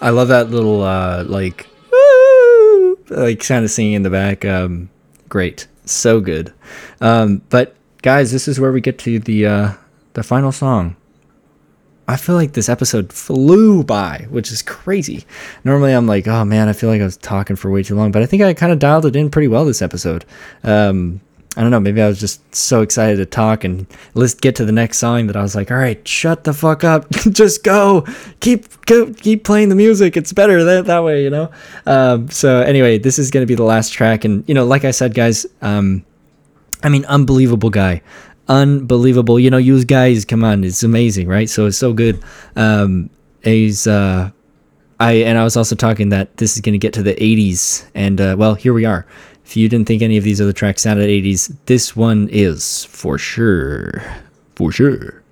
I love that little uh like like kind of singing in the back. Um great. So good. Um but guys, this is where we get to the uh the final song. I feel like this episode flew by, which is crazy. Normally I'm like, oh man, I feel like I was talking for way too long, but I think I kind of dialed it in pretty well this episode. Um I don't know, maybe I was just so excited to talk and let's get to the next song that I was like, all right, shut the fuck up. just go. Keep go, keep playing the music. It's better that, that way, you know? Um, so anyway, this is going to be the last track. And, you know, like I said, guys, um, I mean, unbelievable guy. Unbelievable. You know, you guys, come on, it's amazing, right? So it's so good. Um, he's, uh, I, and I was also talking that this is going to get to the 80s. And, uh, well, here we are. If you didn't think any of these other tracks sounded 80s, this one is for sure. For sure.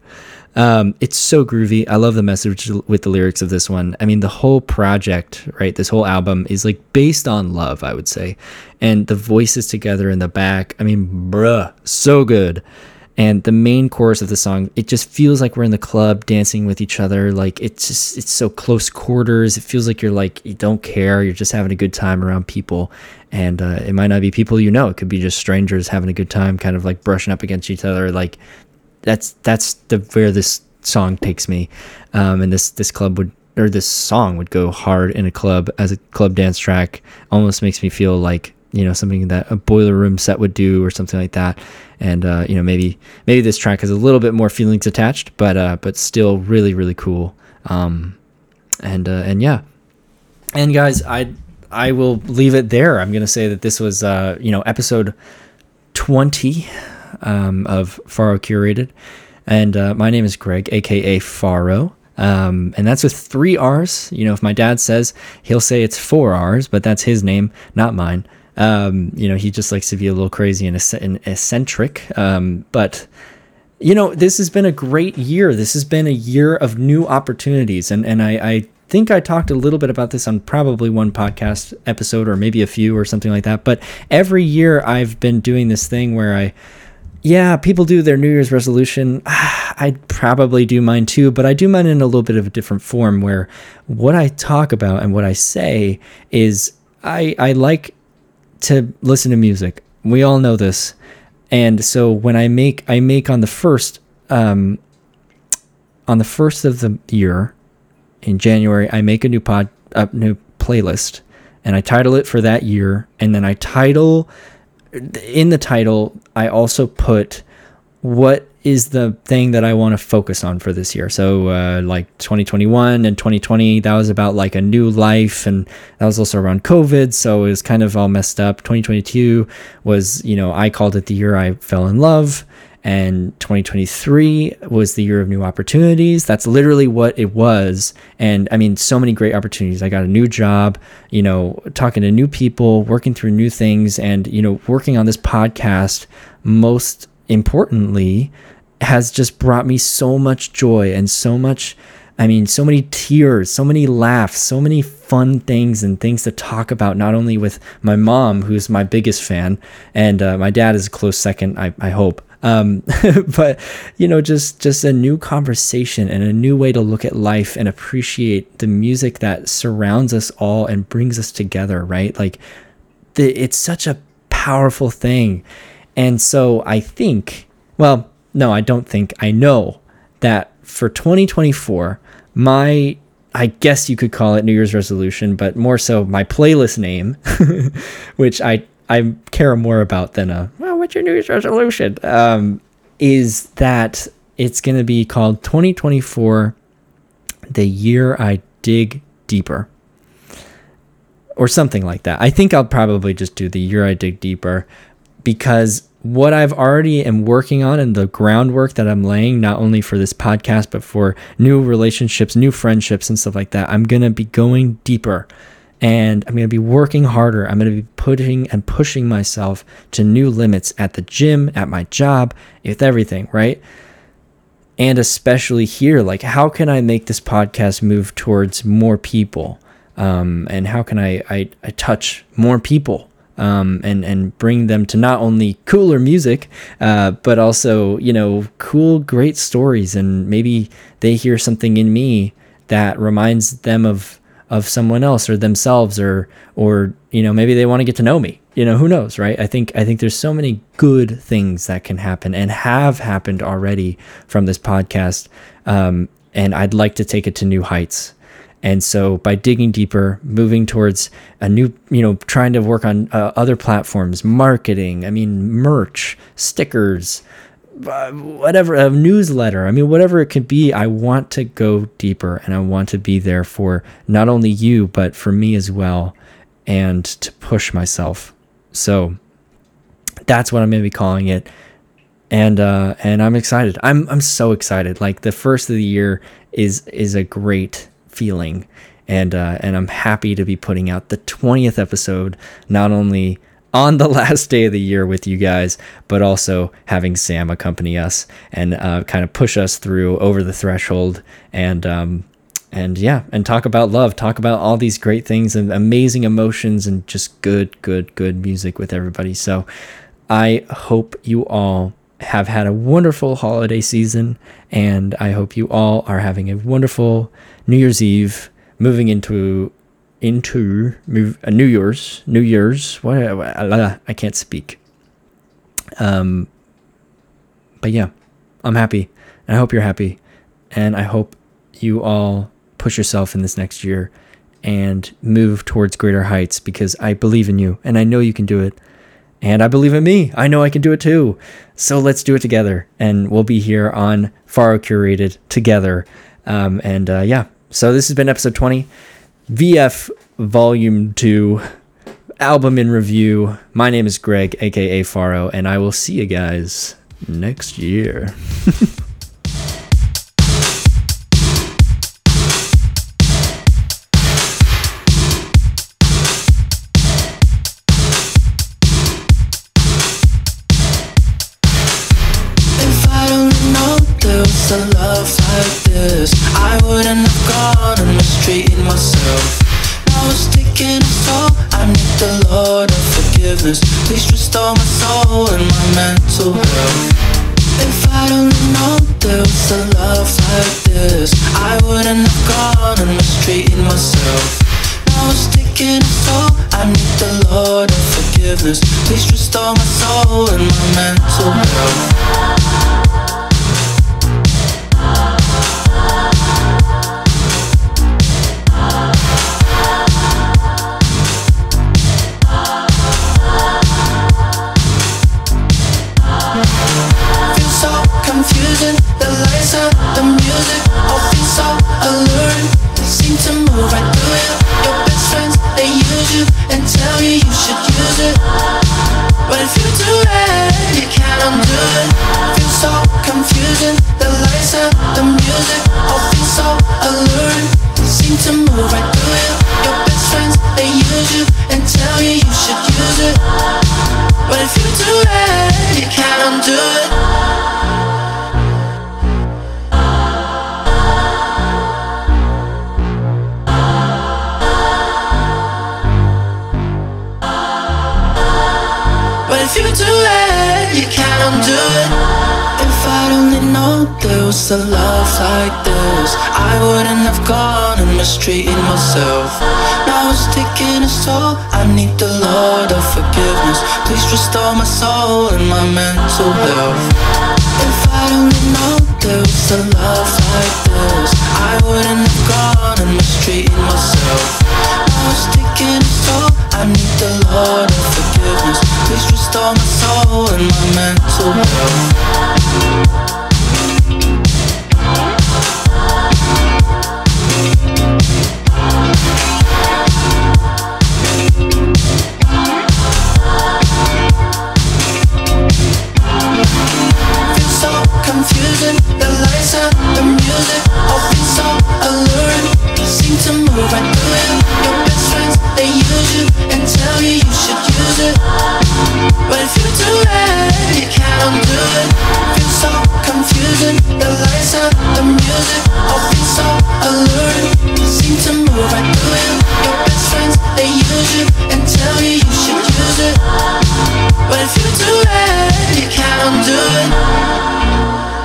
Um, it's so groovy. I love the message with the lyrics of this one. I mean, the whole project, right? This whole album is like based on love, I would say. And the voices together in the back, I mean, bruh, so good. And the main chorus of the song, it just feels like we're in the club dancing with each other. Like it's just, it's so close quarters. It feels like you're like, you don't care. You're just having a good time around people. And uh, it might not be people you know. It could be just strangers having a good time, kind of like brushing up against each other. Like that's that's the where this song takes me um, and this this club would or this song would go hard in a club as a club dance track. Almost makes me feel like you know something that a boiler room set would do or something like that. And uh, you know maybe maybe this track has a little bit more feelings attached, but uh, but still really really cool. Um, and uh, and yeah, and guys, I I will leave it there. I'm gonna say that this was uh, you know episode twenty um, of Faro Curated, and uh, my name is Greg, aka Faro. Um, and that's with three R's. You know, if my dad says, he'll say it's four R's, but that's his name, not mine. Um, you know, he just likes to be a little crazy and, eccentric. Um, but, you know, this has been a great year. This has been a year of new opportunities. And, and I, I think I talked a little bit about this on probably one podcast episode or maybe a few or something like that. But every year I've been doing this thing where I, yeah, people do their New Year's resolution. I'd probably do mine too, but I do mine in a little bit of a different form where what I talk about and what I say is I, I like to listen to music. We all know this. And so when I make, I make on the first, um, on the first of the year in January, I make a new pod, a new playlist and I title it for that year. And then I title in the title, I also put what is the thing that I want to focus on for this year. So, uh, like 2021 and 2020, that was about like a new life, and that was also around COVID. So it was kind of all messed up. 2022 was, you know, I called it the year I fell in love and 2023 was the year of new opportunities. That's literally what it was. And i mean so many great opportunities. I got a new job you know talking to new people working through new things. And you know working on this podcast most importantly has just brought me so much joy and so much I mean, so many tears, so many laughs, so many fun things and things to talk about, not only with my mom, who's my biggest fan, and uh, my dad is a close second, I, I hope. Um, but you know, just just a new conversation and a new way to look at life and appreciate the music that surrounds us all and brings us together. Right? Like, the, it's such a powerful thing, and so I think, well, no, I don't think, I know that for 2024, my I guess you could call it New Year's resolution, but more so my playlist name, which I I care more about than a well, what's your New Year's resolution? Um, is that it's going to be called 2024, the year I dig deeper, or something like that. I think I'll probably just do the year I dig deeper because what I've already am working on and the groundwork that I'm laying, not only for this podcast, but for new relationships, new friendships, and stuff like that, I'm going to be going deeper and I'm going to be working harder. I'm going to be putting and pushing myself to new limits at the gym, at my job, with everything, right? And especially here, like, how can I make this podcast move towards more people? Um, and how can I, I, I touch more people um, and and bring them to not only cooler music, uh, but also you know cool, great stories, and maybe they hear something in me that reminds them of of someone else or themselves or or you know maybe they want to get to know me you know who knows right? I think i think there's so many good things that can happen and have happened already from this podcast um, and i'd like to take it to new heights. And so by digging deeper moving towards a new you know trying to work on uh, other platforms marketing i mean merch stickers whatever a newsletter. I mean whatever it could be i want to go deeper and i want to be there for not only you but for me as well and to push myself. So that's what i'm going to be calling it. And uh and i'm excited. I'm i'm so excited. Like the first of the year is is a great feeling. And uh and i'm happy to be putting out the 20th episode not only on the last day of the year with you guys, but also having Sam accompany us and uh, kind of push us through over the threshold and um, and yeah, and talk about love, talk about all these great things and amazing emotions and just good, good, good music with everybody. So I hope you all have had a wonderful holiday season, and I hope you all are having a wonderful New Year's Eve, moving into into uh, New Year's, New Year's. What I can't speak. Um, but yeah, I'm happy, and I hope you're happy, and I hope you all push yourself in this next year and move towards greater heights because I believe in you and I know you can do it. And I believe in me. I know I can do it too. So let's do it together. And we'll be here on Faro Curated together. Um, and uh, yeah, so this has been episode 20, VF Volume 2, album in review. My name is Greg, aka Faro, and I will see you guys next year. mistreated myself. Now it's taking a toll. I need the Lord of forgiveness. Please restore my soul and my mental health. If I don't know there was a love like this, I wouldn't have gone and mistreated myself. Now it's taking a toll. I need the Lord of forgiveness. Please restore my soul and my mental health. Confusing. The lights and the music all feel so alluring. They seem to move right through you. Your best friends they use you and tell you you should use it. But if you do that, you can't undo it. Feel so confusing. The lights and the music all feel so alluring. They seem to move right through you. Your best friends they use you and tell you you should use it. But if you do that, you can't undo it. Do it, you can't undo it. If I'd only known there was a love like this, I wouldn't have gone and mistreated myself. Now it's taking its toll. I need the Lord of forgiveness. Please restore my soul and my mental health. If I'd only known there was a love like this, I wouldn't have gone and mistreated myself. Now it's taking its toll. I need the Lord. Please restore my soul and my mental health. But if you do late, you can't do it. So confusing. The lights the music all so alluring. Seem to move right through. Your best friends they use you and tell you you should use it. But if you too late, you can't undo it.